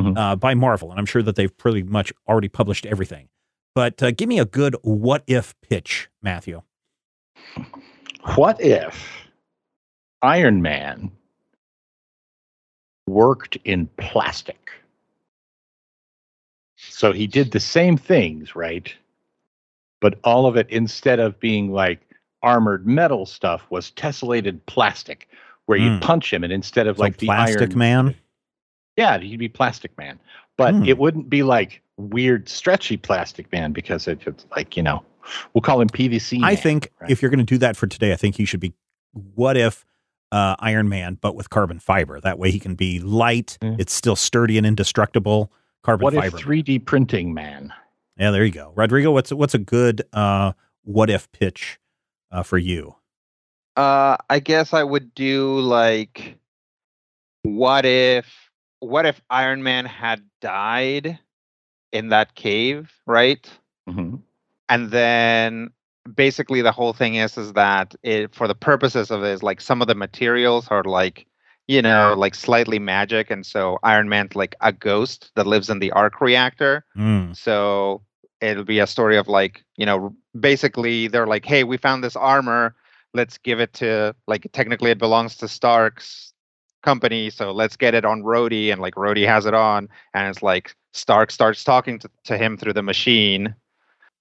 Mhm. uh, by Marvel, and I'm sure that they've pretty much already published everything. But uh, give me a good what if pitch, Matthew. What if Iron Man worked in plastic? So he did the same things, right? But all of it, instead of being like armored metal stuff, was tessellated plastic, where you Mm. punch him, and instead of So like the Plastic Iron Man. yeah, he'd be Plastic Man, but Hmm. it wouldn't be like weird, stretchy Plastic Man because it- it's like you know, we'll call him PVC. I Man, think right? if you're going to do that for today, I think he should be what if uh, Iron Man, but with carbon fiber. That way he can be light. Yeah. It's still sturdy and indestructible. Carbon what fiber. if 3D printing man? yeah, there you go, Rodrigo. What's what's a good uh, what if pitch uh, for you? Uh, I guess I would do like, what if, what if Iron Man had died in that cave, right? hmm and then basically the whole thing is is that it for the purposes of this like some of the materials are like you know like slightly magic and so iron man's like a ghost that lives in the arc reactor. Mm, so it'll be a story of like you know basically they're like hey we found this armor. Let's give it to like technically it belongs to stark's company so let's get it on Rhodey and like Rhodey has it on and it's like stark starts talking to, to him through the machine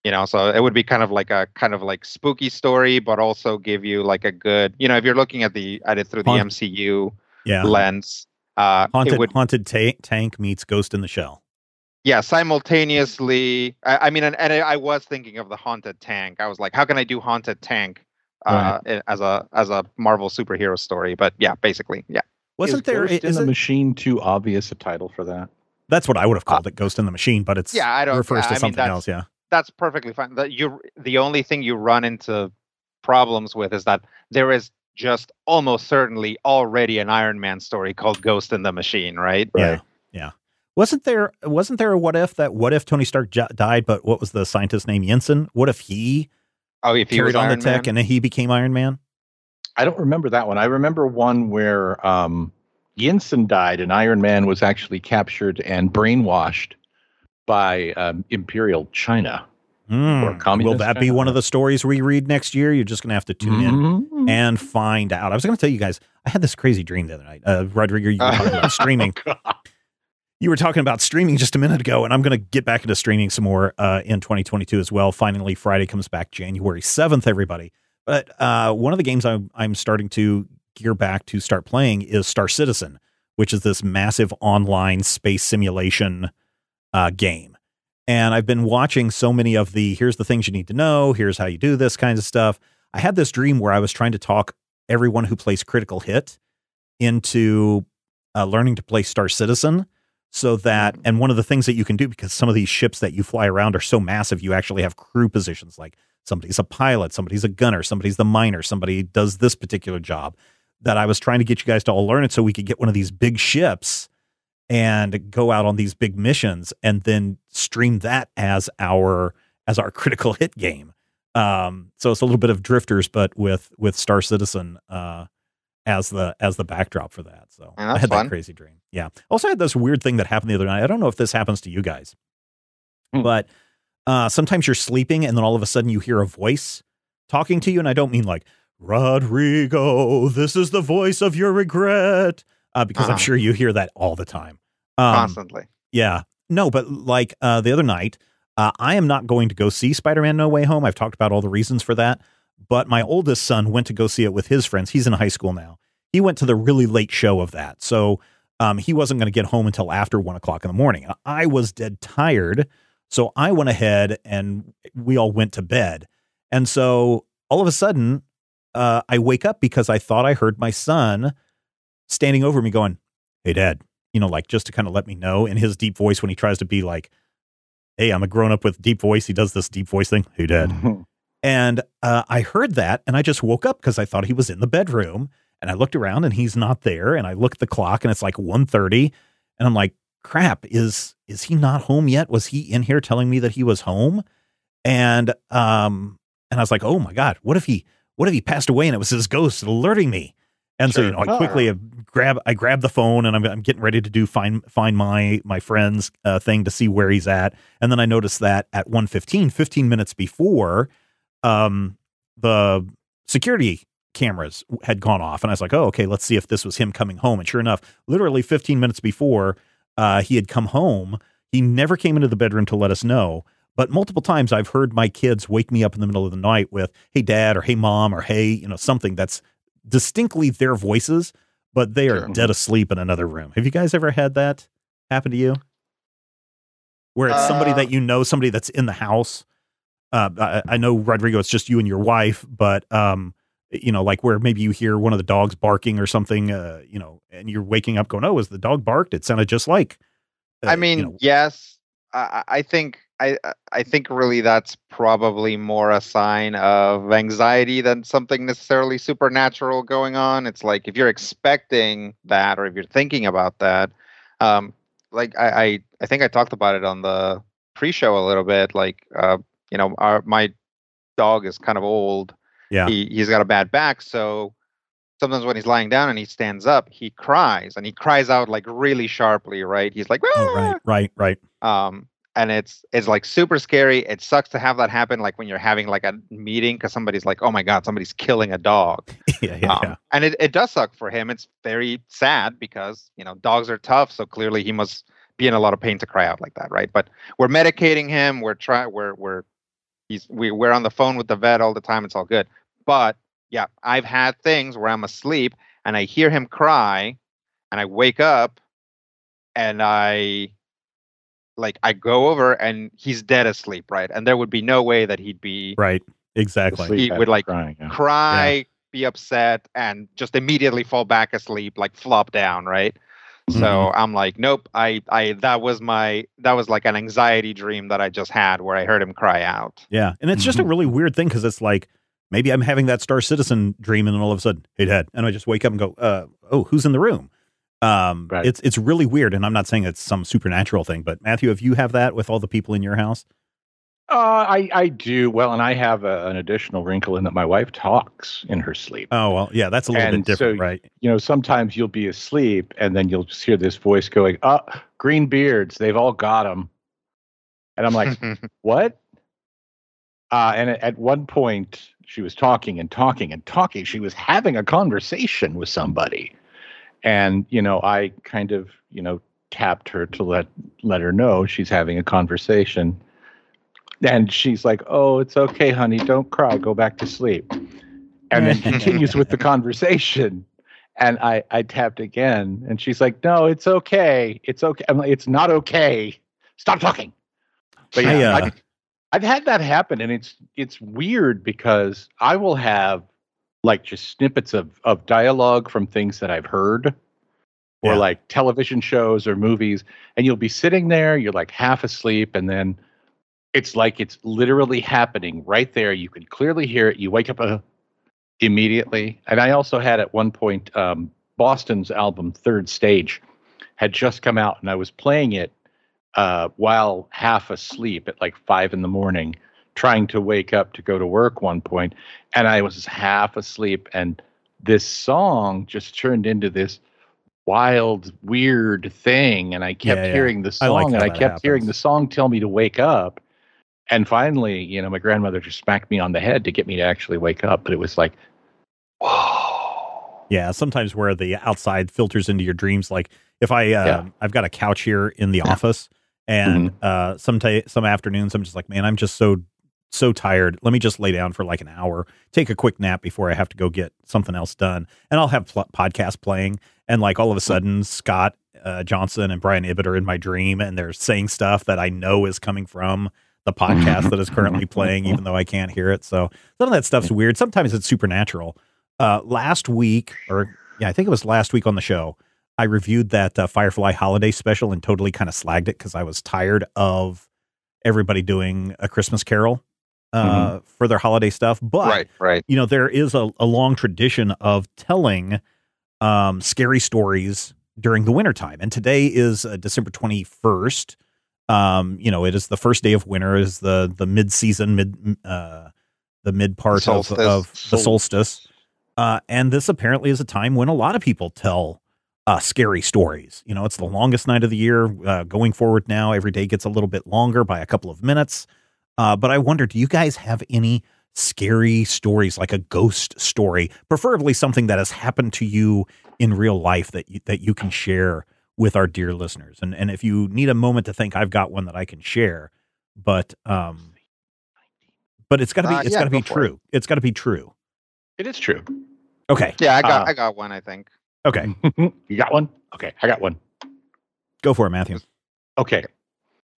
you know so it would be kind of like a kind of like spooky story but also give you like a good you know if you're looking at the at it through the Haunt- mcu yeah, lens uh haunted it would haunted ta- tank meets Ghost in the Shell. yeah simultaneously i, I mean and, and I was thinking of the haunted tank i was like how can i do haunted tank uh i- as a as a marvel superhero story but yeah basically yeah Wasn't is there? Ghost in is the it- Machine too obvious a title for that? that's what I would have called it, Ghost in the Machine. But it's Yeah, I don't- refers I to mean, something that's- else. Yeah. That's perfectly fine that you the only thing you run into problems with is that there is just almost certainly already an iron man story called ghost in the machine right Yeah. Right. Yeah. Wasn't there wasn't there a what if that what if Tony Stark j- died, but what was the scientist name Jensen? What if he oh if he carried was on iron the tech man? and then he became Iron Man? I don't remember that one. I remember one where um, Yinsen died, and Iron Man was actually captured and brainwashed by um, Imperial China. Mm. Will that China? be one of the stories we read next year? You're just going to have to tune mm-hmm. in and find out. I was going to tell you guys, I had this crazy dream the other night. Uh, Rodrigo, you were talking about (laughs) streaming. Oh, you were talking about streaming just a minute ago, and I'm going to get back into streaming some more uh, in 2022 as well. Finally, Friday comes back January 7th, everybody. But uh, one of the games I'm, I'm starting to gear back to start playing is Star Citizen, which is this massive online space simulation uh, game. And I've been watching so many of the here's the things you need to know, here's how you do this kind of stuff. I had this dream where I was trying to talk everyone who plays Critical Hit into uh, learning to play Star Citizen so that mm. and one of the things that you can do because some of these ships that you fly around are so massive you actually have crew positions like somebody's a pilot somebody's a gunner somebody's the miner somebody does this particular job that I was trying to get you guys to all learn it so we could get one of these big ships and go out on these big missions and then stream that as our as our (laughs) critical hit game um so it's a little bit of drifters but with with star citizen uh as the as the backdrop for that. So I had fun. that crazy dream. Yeah. Also I had this weird thing that happened the other night. I don't know if this happens to you guys, hmm. but uh, sometimes you're sleeping and then all of a sudden you hear a voice talking to you, and I don't mean like Rodrigo. This is the voice of your regret, uh, because uh-huh. I'm sure you hear that all the time, um, constantly. Yeah. No, but like uh, the other night, uh, I am not going to go see Spider-Man: No Way Home. I've talked about all the reasons for that. But my oldest son went to go see it with his friends. He's in high school now. He went to the really late show of that. So um, he wasn't going to get home until after one o'clock in the morning. I was dead tired. So I went ahead and we all went to bed. And so all of a sudden, uh, I wake up because I thought I heard my son standing over me going, Hey, dad, you know, like just to kind of let me know in his deep voice when he tries to be like, Hey, I'm a grown up with deep voice. He does this deep voice thing. Hey, dad. (laughs) And uh, I heard that and I just woke up because I thought he was in the bedroom. And I looked around and he's not there. And I looked at the clock and it's like 1.30. And I'm like, crap, is is he not home yet? Was he in here telling me that he was home? And um and I was like, oh my God, what if he what if he passed away and it was his ghost alerting me? And sure. so you know, I quickly grab I grab the phone and I'm, I'm getting ready to do find find my my friend's uh, thing to see where he's at. And then I noticed that at 1:15, 15 minutes before, um, the security cameras had gone off, and I was like, "Oh, okay, let's see if this was him coming home." And sure enough, literally 15 minutes before uh, he had come home, he never came into the bedroom to let us know. But multiple times, I've heard my kids wake me up in the middle of the night with "Hey, Dad," or "Hey, Mom," or "Hey," you know, something that's distinctly their voices, but they are sure. dead asleep in another room. Have you guys ever had that happen to you? Where it's uh, somebody that you know, somebody that's in the house, uh, I, I, know Rodrigo, it's just you and your wife, but um, you know, like where maybe you hear one of the dogs barking or something, uh, you know, and you're waking up going, "Oh, was the dog barked?" It sounded just like. Uh, I mean, you know. yes, I, I think I I think really that's probably more a sign of anxiety than something necessarily supernatural going on. It's like if you're expecting that or if you're thinking about that, um, like I, I I think I talked about it on the pre-show a little bit. Like uh, you know, our my dog is kind of old. Yeah. He he's got a bad back, so sometimes when he's lying down and he stands up, he cries and he cries out like really sharply, right? He's like, oh, right, right, right. Um, and it's it's like super scary. It sucks to have that happen, like when you're having like a meeting because somebody's like, oh my god, somebody's killing a dog. (laughs) yeah, yeah, um, yeah. And it, it does suck for him. It's very sad because you know dogs are tough, so clearly he must be in a lot of pain to cry out like that, right? But we're medicating him. We're trying. We're we're he's we, we're on the phone with the vet all the time it's all good but yeah i've had things where i'm asleep and i hear him cry and i wake up and i like i go over and he's dead asleep right and there would be no way that he'd be right exactly he would like crying, yeah. cry yeah. be upset and just immediately fall back asleep like flop down right so mm-hmm. I'm like, nope. I, I, that was my, that was like an anxiety dream that I just had where I heard him cry out. Yeah, and it's mm-hmm. just a mm-hmm. really weird thing because it's like maybe I'm having that Star Citizen dream, and then all of a sudden, hey, Dad, and I just wake up and go, uh, oh, who's in the room? Um, right. it's it's really weird, and I'm not saying it's some supernatural thing, but Matthew, if you have that with all the people in your house, Uh, I I do well, and I have a, an additional wrinkle in that my wife talks in her sleep. Oh well, yeah, that's a little And bit different, so- right? You know, sometimes you'll be asleep, and then you'll just hear this voice going, "Uh, green beards, they've all got them," and I'm like, (laughs) "What?" Uh, and at, at one point, she was talking and talking and talking. She was having a conversation with somebody, and you know, I kind of you know tapped her to let let her know she's having a conversation. And she's like, "Oh, it's okay, honey. Don't cry. Go back to sleep." And then (laughs) continues with the conversation. And I I tapped again, and she's like, "No, it's okay. It's okay." I'm like, "It's not okay. Stop talking." But I, yeah, uh, I've, I've had that happen, and it's it's weird because I will have like just snippets of of dialogue from things that I've heard, or Yeah. like television shows or movies, and you'll be sitting there, you're like half asleep, and then it's like it's literally happening right there. You can clearly hear it. You wake up uh, immediately. And I also had at one point um, Boston's album Third Stage had just come out, and I was playing it uh, while half asleep at like five in the morning, trying to wake up to go to work one point, and I was half asleep, and this song just turned into this wild, weird thing, and I kept Yeah, yeah. hearing the I song, like and I kept hearing the song tell me to wake up. And finally, you know, my grandmother just smacked me on the head to get me to actually wake up. But it was like, whoa. Yeah, sometimes where the outside filters into your dreams. Like if I, uh, Yeah. I've got a couch here in the office, and Mm-hmm. uh, some ta- some afternoons I'm just like, man, I'm just so so tired. Let me just lay down for like an hour, take a quick nap before I have to go get something else done, and I'll have pl- podcast playing, and like all of a sudden Scott uh, Johnson and Brian Ibbott are in my dream, and they're saying stuff that I know is coming from the podcast that is currently playing, even though I can't hear it. So some of that (laughs) stuff's weird. Sometimes it's supernatural. Uh, last week, or yeah, I think it was last week on the show, I reviewed that uh, Firefly holiday special and totally kind of slagged it because I was tired of everybody doing a Christmas Carol uh, for their holiday stuff. But right, right. you know, there is a, a long tradition of telling um, scary stories during the wintertime. And today is uh, December 21st. Um, you know, it is the first day of winter, is the the mid season, mid uh the mid part of, of the solstice. Uh, and this apparently is a time when a lot of people tell uh, scary stories. You know, it's the longest night of the year. Uh, going forward now, every day gets a little bit longer by a couple of minutes. Uh, but I wonder, do you guys have any scary stories, like a ghost story, preferably something that has happened to you in real life that you, that you can share with our dear listeners? And and if you need a moment to think, I've got one that I can share. But um, but it's got to be Uh, it's yeah, got to be go for true. It's got to be true. It is true. Okay, Yeah, I got Uh, I got one. I think. okay, (laughs) you got one? Okay, I got one. go for it, Matthew. Okay.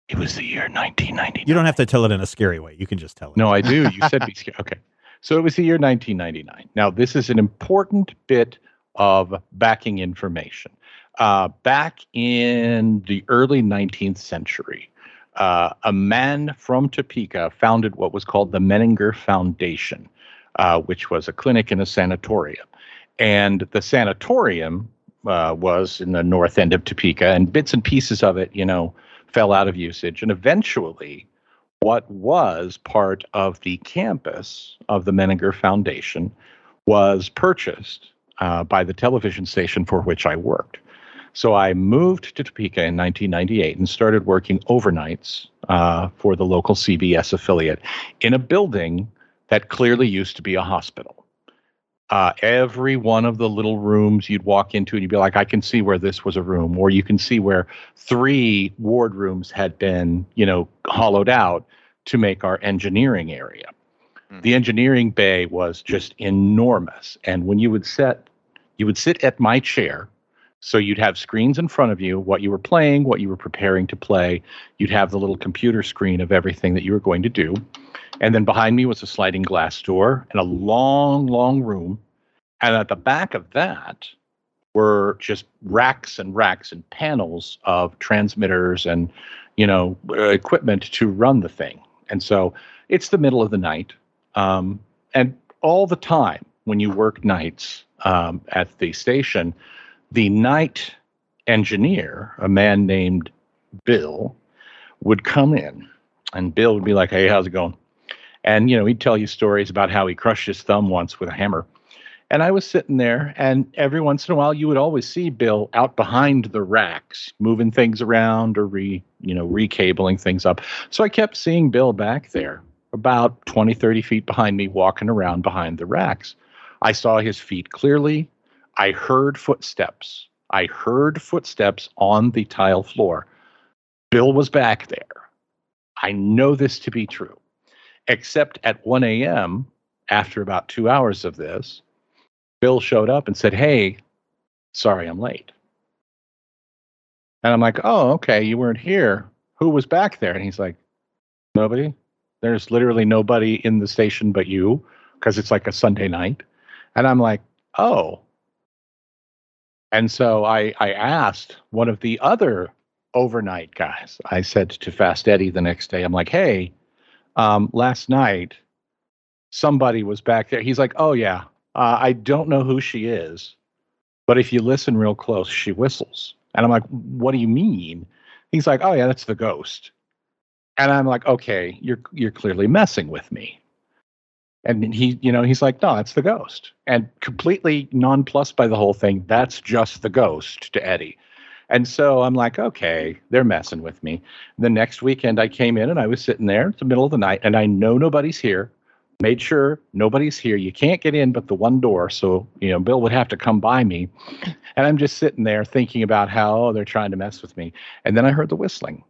It was the year 1999. You don't have to tell it in a scary way. You can just tell it. No, I do. You said be scared. Okay. So it was the year 1999. Now, this is an important bit of backing information. Uh, back in the early 19th century, uh, a man from Topeka founded what was called the Menninger Foundation, uh, which was a clinic and a sanatorium. And the sanatorium uh, was in the north end of Topeka, and bits and pieces of it, you know, fell out of usage. And eventually, what was part of the campus of the Menninger Foundation was purchased uh, by the television station for which I worked. So I moved to Topeka in 1998 and started working overnights uh, for the local CBS affiliate in a building that clearly used to be a hospital. Uh, every one of the little rooms you'd walk into and you'd be like, I can see where this was a room, or you can see where three ward rooms had been, you know, hollowed out to make our engineering area. Mhm. The engineering bay was just enormous, and when you would set, you would sit at my chair. So you'd have screens in front of you, what you were playing, what you were preparing to play. You'd have the little computer screen of everything that you were going to do. And then behind me was a sliding glass door and a long, long room. And at the back of that were just racks and racks and panels of transmitters and, you know, equipment to run the thing. And so it's the middle of the night. Um, and all the time when you work nights um, at the station, the night engineer, a man named Bill, would come in And Bill would be like, "Hey, how's it going?" And you know, he'd tell you stories about how he crushed his thumb once with a hammer. And I was sitting there, and every once in a while, you would always see Bill out behind the racks, moving things around or re, you know, recabling things up. So I kept seeing Bill back there, about 20, 30 feet behind me, walking around behind the racks. I saw his feet clearly. I heard footsteps. I heard footsteps on the tile floor. Bill was back there. I know this to be true, except at 1 a.m., after about two hours of this, Bill showed up and said, Hey, sorry I'm late. And I'm like, Oh, okay, you weren't here. Who was back there? And he's like, Nobody. There's literally nobody in the station but you because it's like a Sunday night. And I'm like, Oh. And so I, I asked one of the other overnight guys, I said to Fast Eddie the next day, I'm like, Hey, um, last night somebody was back there. He's like, Oh, yeah, uh, I don't know who she is, but if you listen real close, she whistles. And I'm like, what do you mean? He's like, oh yeah, that's the ghost. And I'm like, okay, you're you're clearly messing with me. And he, you know, he's like, no, it's the ghost. And completely nonplussed by the whole thing, that's just the ghost to Eddie. And so I'm like, okay, they're messing with me. The next weekend I came in and I was sitting there, it's the middle of the night, and I know nobody's here made sure nobody's here. You can't get in but the one door. So, you know, Bill would have to come by me. And I'm just sitting there thinking about how they're trying to mess with me. And then I heard the whistling.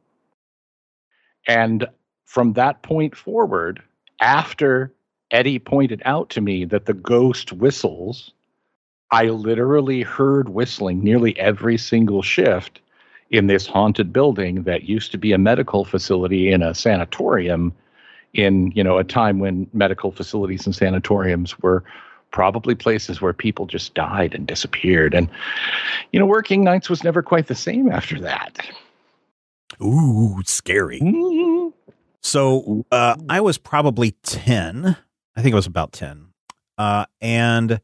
And from that point forward, after Eddie pointed out to me that the ghost whistles, I literally heard whistling nearly every single shift in this haunted building that used to be a medical facility in a sanatorium in you know a time when medical facilities and sanatoriums were probably places where people just died and disappeared. And you know working nights was never quite the same after that. Ooh scary. Mm-hmm. so uh, i was probably 10 i think it was about 10 uh, and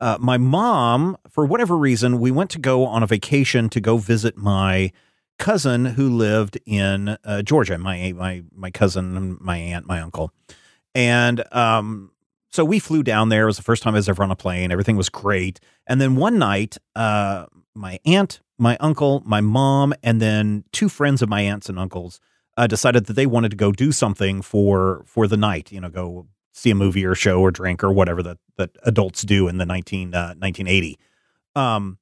uh, my mom for whatever reason we went to go on a vacation to go visit my cousin who lived in uh, Georgia. My my my cousin, my aunt, my uncle, and um, so we flew down there. It was the first time I was ever on a plane. Everything was great. And then one night, uh, my aunt, my uncle, my mom, and then two friends of my aunts and uncles uh, decided that they wanted to go do something for for the night. You know, go see a movie or show or drink or whatever that that adults do in the 19, 1980. Uh, um,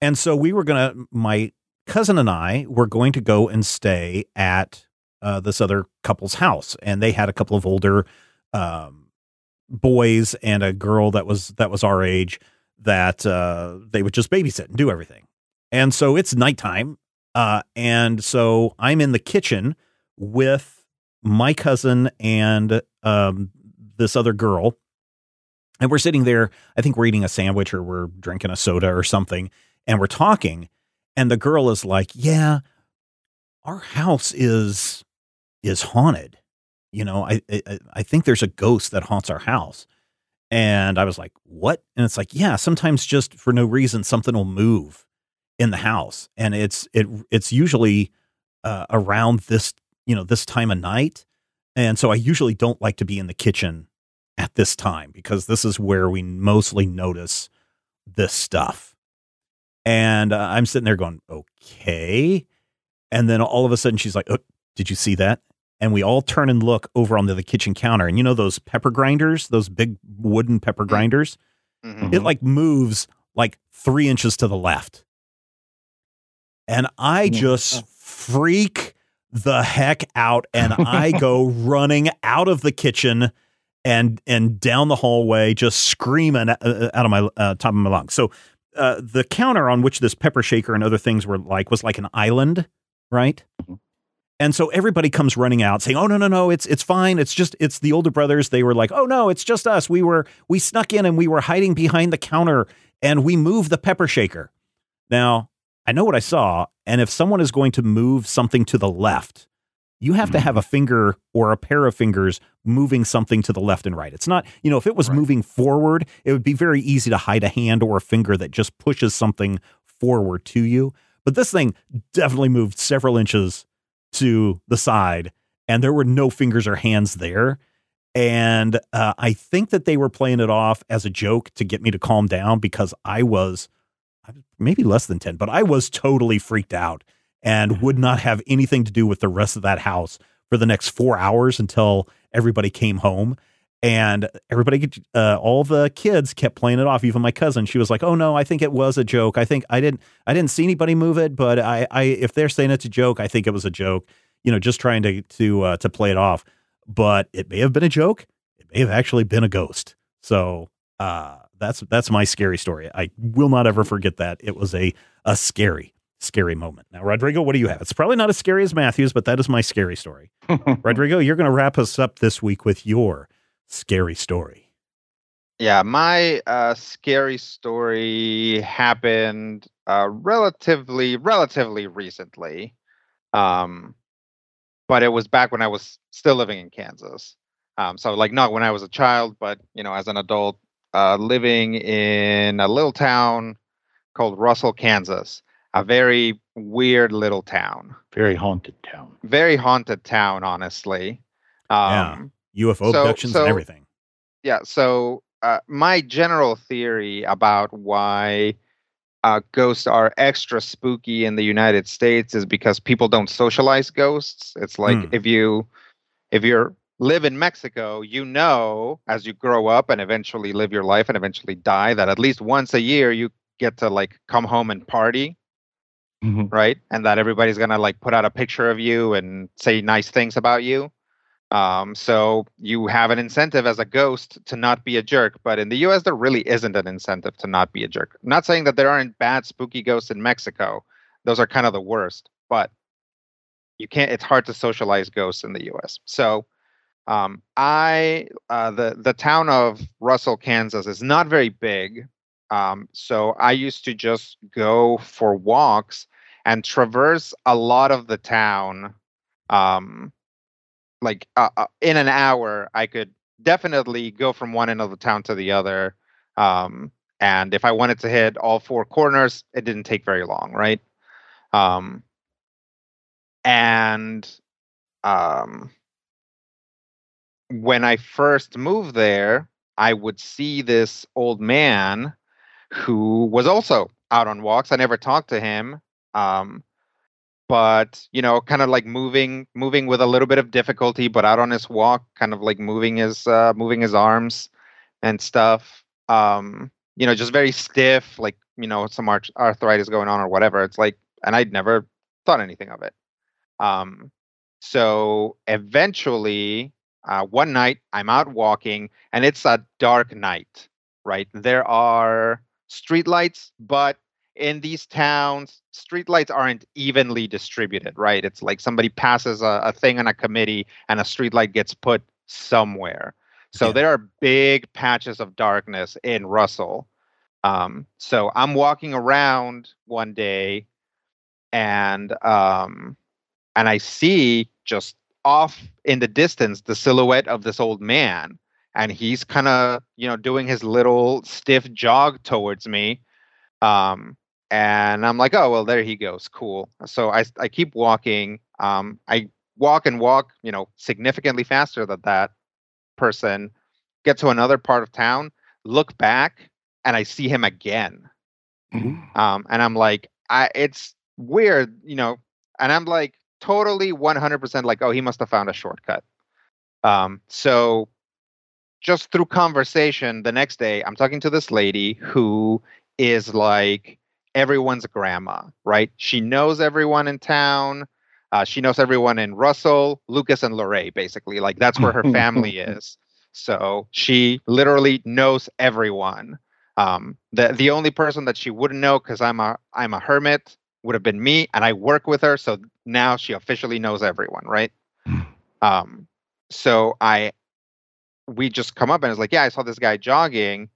and so we were gonna my cousin and I were going to go and stay at uh, this other couple's house, and they had a couple of older um, boys and a girl that was that was our age that uh, they would just babysit and do everything. And so it's nighttime, uh, and so I'm in the kitchen with my cousin and um, this other girl, and we're sitting there. I think we're eating a sandwich or we're drinking a soda or something, and we're talking and the girl is like, "Yeah, our house is is haunted. You know, I, I I think there's a ghost that haunts our house." And I was like, "What?" And it's like, "Yeah, sometimes just for no reason something will move in the house, and it's it it's usually uh, around this you know this time of night, and so I usually don't like to be in the kitchen at this time because this is where we mostly notice this stuff." And uh, I'm sitting there going, okay. And then all of a sudden she's like, oh, did you see that? And we all turn and look over onto the kitchen counter. And you know those pepper grinders, those big wooden pepper mm-hmm. grinders? Mm-hmm. It like moves like three inches to the left. And I just freak the heck out and I go (laughs) running out of the kitchen and and down the hallway just screaming uh, uh, out of my uh, top of my lungs. So uh, the counter on which this pepper shaker and other things were like was like an island, right? Mm-hmm. And so everybody comes running out saying, "Oh no, no, no, it's it's fine. It's just it's the older brothers." They were like, "Oh no, it's just us. We were we snuck in and we were hiding behind the counter and we moved the pepper shaker." Now, I know what I saw, and if someone is going to move something to the left, you have to have a finger or a pair of fingers moving something to the left and right. It's not, you know, if it was right. moving forward, it would be very easy to hide a hand or a finger that just pushes something forward to you. But this thing definitely moved several inches to the side. and there were no fingers or hands there. And uh, I think that they were playing it off as a joke to get me to calm down because I was maybe less than 10, but I was totally freaked out and would not have anything to do with the rest of that house for the next four hours until everybody came home. And everybody, uh, all the kids kept playing it off. Even my cousin, she was like, "Oh no, I think it was a joke. I think I didn't, I didn't see anybody move it, but I, I, if they're saying it's a joke, I think it was a joke. You know, just trying to to uh, to play it off. But it may have been a joke. It may have actually been a ghost. So uh, that's that's my scary story. I will not ever forget that. It was a a scary scary moment. Now, Rodrigo, what do you have? It's probably not as scary as Matthew's, but that is my scary story. (laughs) Rodrigo, you're going to wrap us up this week with your scary story. Yeah, my uh, scary story happened uh, relatively relatively recently, um, but it was back when I was still living in Kansas. Um, so like not when I was a child, but you know as an adult, uh, living in a little town called Russell, Kansas a very weird little town. Very haunted town. Very haunted town, honestly. Um, yeah. UFO so, abductions so, and everything. Yeah. So, uh, my general theory about why uh, ghosts are extra spooky in the United States is because people don't socialize ghosts. It's like mm. if you if you live in Mexico, you know as you grow up and eventually live your life and eventually die that at least once a year you get to like come home and party mm-hmm. right? And that everybody's gonna like put out a picture of you and say nice things about you. Um, so you have an incentive as a ghost to not be a jerk. But in the U.S., there really isn't an incentive to not be a jerk. I'm not saying that there aren't bad spooky ghosts in Mexico; those are kind of the worst. But you can't. It's hard to socialize ghosts in the U.S. So. Um, I uh, the the town of Russell, Kansas, is not very big, um, so I used to just go for walks and traverse a lot of the town um like uh, uh, in an hour i could definitely go from one end of the town to the other um and if i wanted to hit all four corners it didn't take very long right? Um and um when i first moved there i would see this old man who was also out on walks i never talked to him um, but you know, kind of like moving, moving with a little bit of difficulty, but out on his walk, kind of like moving his, uh, moving his arms and stuff. Um, you know, just very stiff, like you know, some arch- arthritis going on or whatever. It's like, and I'd never thought anything of it. Um, so eventually, uh, one night I'm out walking, and it's a dark night. Right, there are street lights, but in these towns, streetlights aren't evenly distributed, right? It's like somebody passes a, a thing on a committee and a streetlight gets put somewhere. So yeah. there are big patches of darkness in Russell. Um, so I'm walking around one day and um, and I see just off in the distance the silhouette of this old man and he's kind of you know doing his little stiff jog towards me um, and I'm like, oh well, there he goes, cool. So I I keep walking. Um, I walk and walk, you know, significantly faster than that person. Get to another part of town, look back, and I see him again. Mm-hmm. Um, and I'm like, I it's weird, you know, and I'm like totally 100% like, oh, he must have found a shortcut. Um, so just through conversation the next day, I'm talking to this lady who is like everyone's grandma, right? She knows everyone in town. Uh, she knows everyone in Russell, Lucas, and Luray, basically. Like that's where her family (laughs) is. So she literally knows everyone. Um, the the only person that she wouldn't know because I'm a I'm a hermit would have been me, and I work with her. So now she officially knows everyone, right? Um, so I we just come up and it's like, yeah, I saw this guy jogging,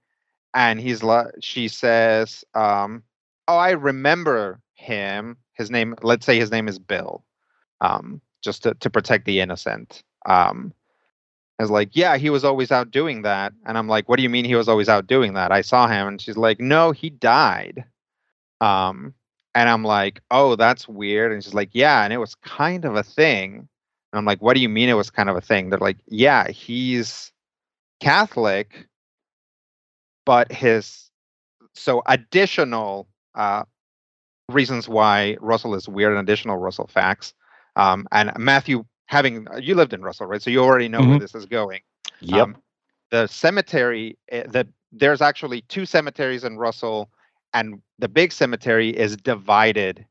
and he's like, she says, um, oh, I remember him. His name, let's say his name is Bill, um, just to, to protect the innocent. Um, I was like, yeah, he was always out doing that. And I'm like, what do you mean he was always out doing that? I saw him. And she's like, no, he died. Um, and I'm like, oh, that's weird. And she's like, yeah. And it was kind of a thing And I'm like, what do you mean it was kind of a thing? They're like, yeah, he's Catholic, but his so additional uh, reasons why Russell is weird and additional Russell facts. Um, and Matthew, having you lived in Russell, right? So you already know mm-hmm. where this is going. Yep. Um, the cemetery, eh, the there's actually two cemeteries in Russell, and the big cemetery is divided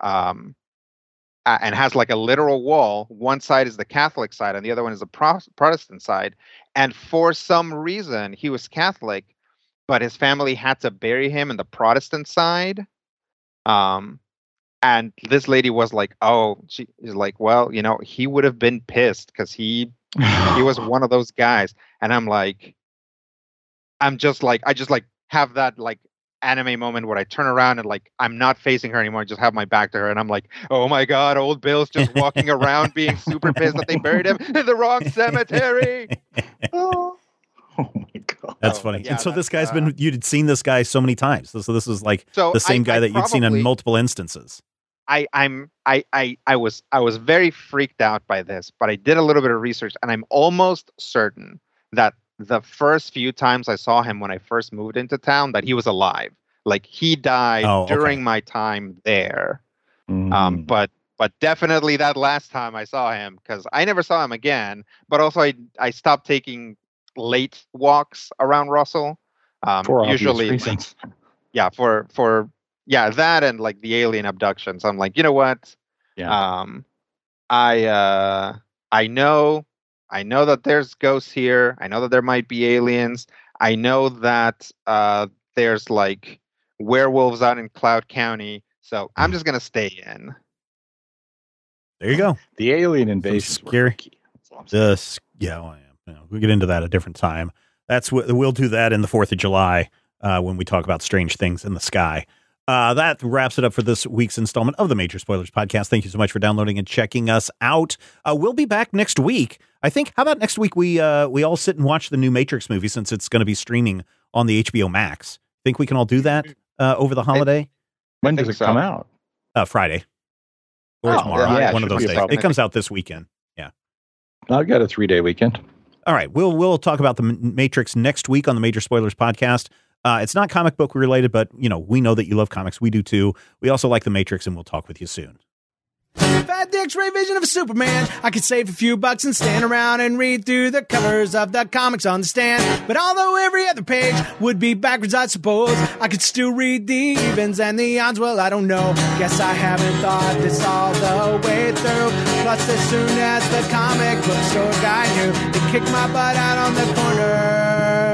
um, and has like a literal wall. One side is the Catholic side, and the other one is the Pro- Protestant side. And for some reason, he was Catholic, but his family had to bury him in the Protestant side. Um, and this lady was like, "Oh, she's like, well, you know, he would have been pissed because he he was (sighs) one of those guys." And I'm like, I'm just like, I just like have that like anime moment where I turn around and like I'm not facing her anymore. I just have my back to her, and I'm like, "Oh my god, old Bill's just walking around being super pissed that they buried him in the wrong cemetery." oh. (laughs) oh my god, that's funny. Yeah, and so this guy's uh, been you'd seen this guy so many times. So this is like so the same I, guy I that probably, you'd seen in multiple instances. I I'm I I I was I was very freaked out by this, but I did a little bit of research, and I'm almost certain that the first few times I saw him when I first moved into town that he was alive. Like he died oh, during my time there. Um, mm. Um, but but definitely that last time I saw him because I never saw him again. But also I I stopped taking late walks around Russell. Um, for usually, reasons. (laughs) yeah, for for yeah that and like the alien abductions. I'm like, you know what? Yeah. Um, I uh I know I know that there's ghosts here. I know that there might be aliens. I know that uh, there's like werewolves out in Cloud County. So I'm just gonna stay in. There you go. The alien invasion. Scary. The yeah, well, yeah, we'll get into that a different time. That's what we'll do that in the Fourth of July uh, when we talk about strange things in the sky. Uh, that wraps it up for this week's installment of the Major Spoilers Podcast. Thank you so much for downloading and checking us out. Uh, we'll be back next week. I think. How about next week we uh, we all sit and watch the new Matrix movie since it's going to be streaming on the HBO Max. Think we can all do that uh, over the holiday? When does it come out? Uh, Friday or oh, tomorrow. Yeah, one of those days. It comes out this weekend. Yeah. I've got a three day weekend. All right, we'll we'll talk about the Matrix next week on the Major Spoilers podcast. Uh, it's not comic book related, but you know we know that you love comics. We do too. We also like the Matrix, and we'll talk with you soon. Had the X-ray vision of a Superman, I could save a few bucks and stand around and read through the covers of the comics on the stand. But although every other page would be backwards, I suppose I could still read the evens and the odds. Well, I don't know. Guess I haven't thought this all the way through. Plus, as soon as the comic book store guy knew, he kicked my butt out on the corner.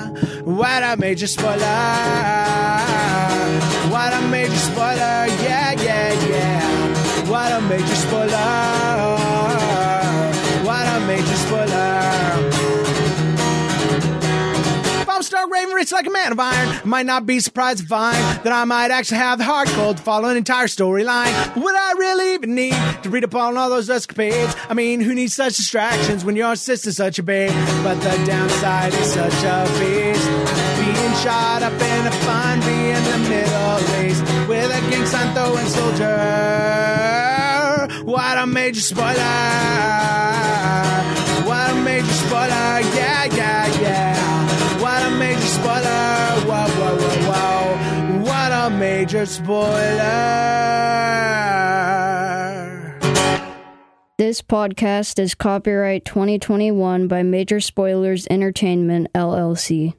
what a major spoiler. What a major spoiler. Yeah, yeah, yeah. What a major spoiler! Stark raving rich like a man of iron, might not be surprised to find that I might actually have the heart cold to follow an entire storyline. Would I really even need to read up on all those escapades? I mean, who needs such distractions when your sister's such a babe? But the downside is such a beast. Being shot up in a fun, being the Middle East with a King Santo and soldier. What a major spoiler! What a major spoiler! Yeah, yeah, yeah! Major spoiler! Whoa, whoa, whoa, whoa! What a major spoiler! This podcast is copyright 2021 by Major Spoilers Entertainment, LLC.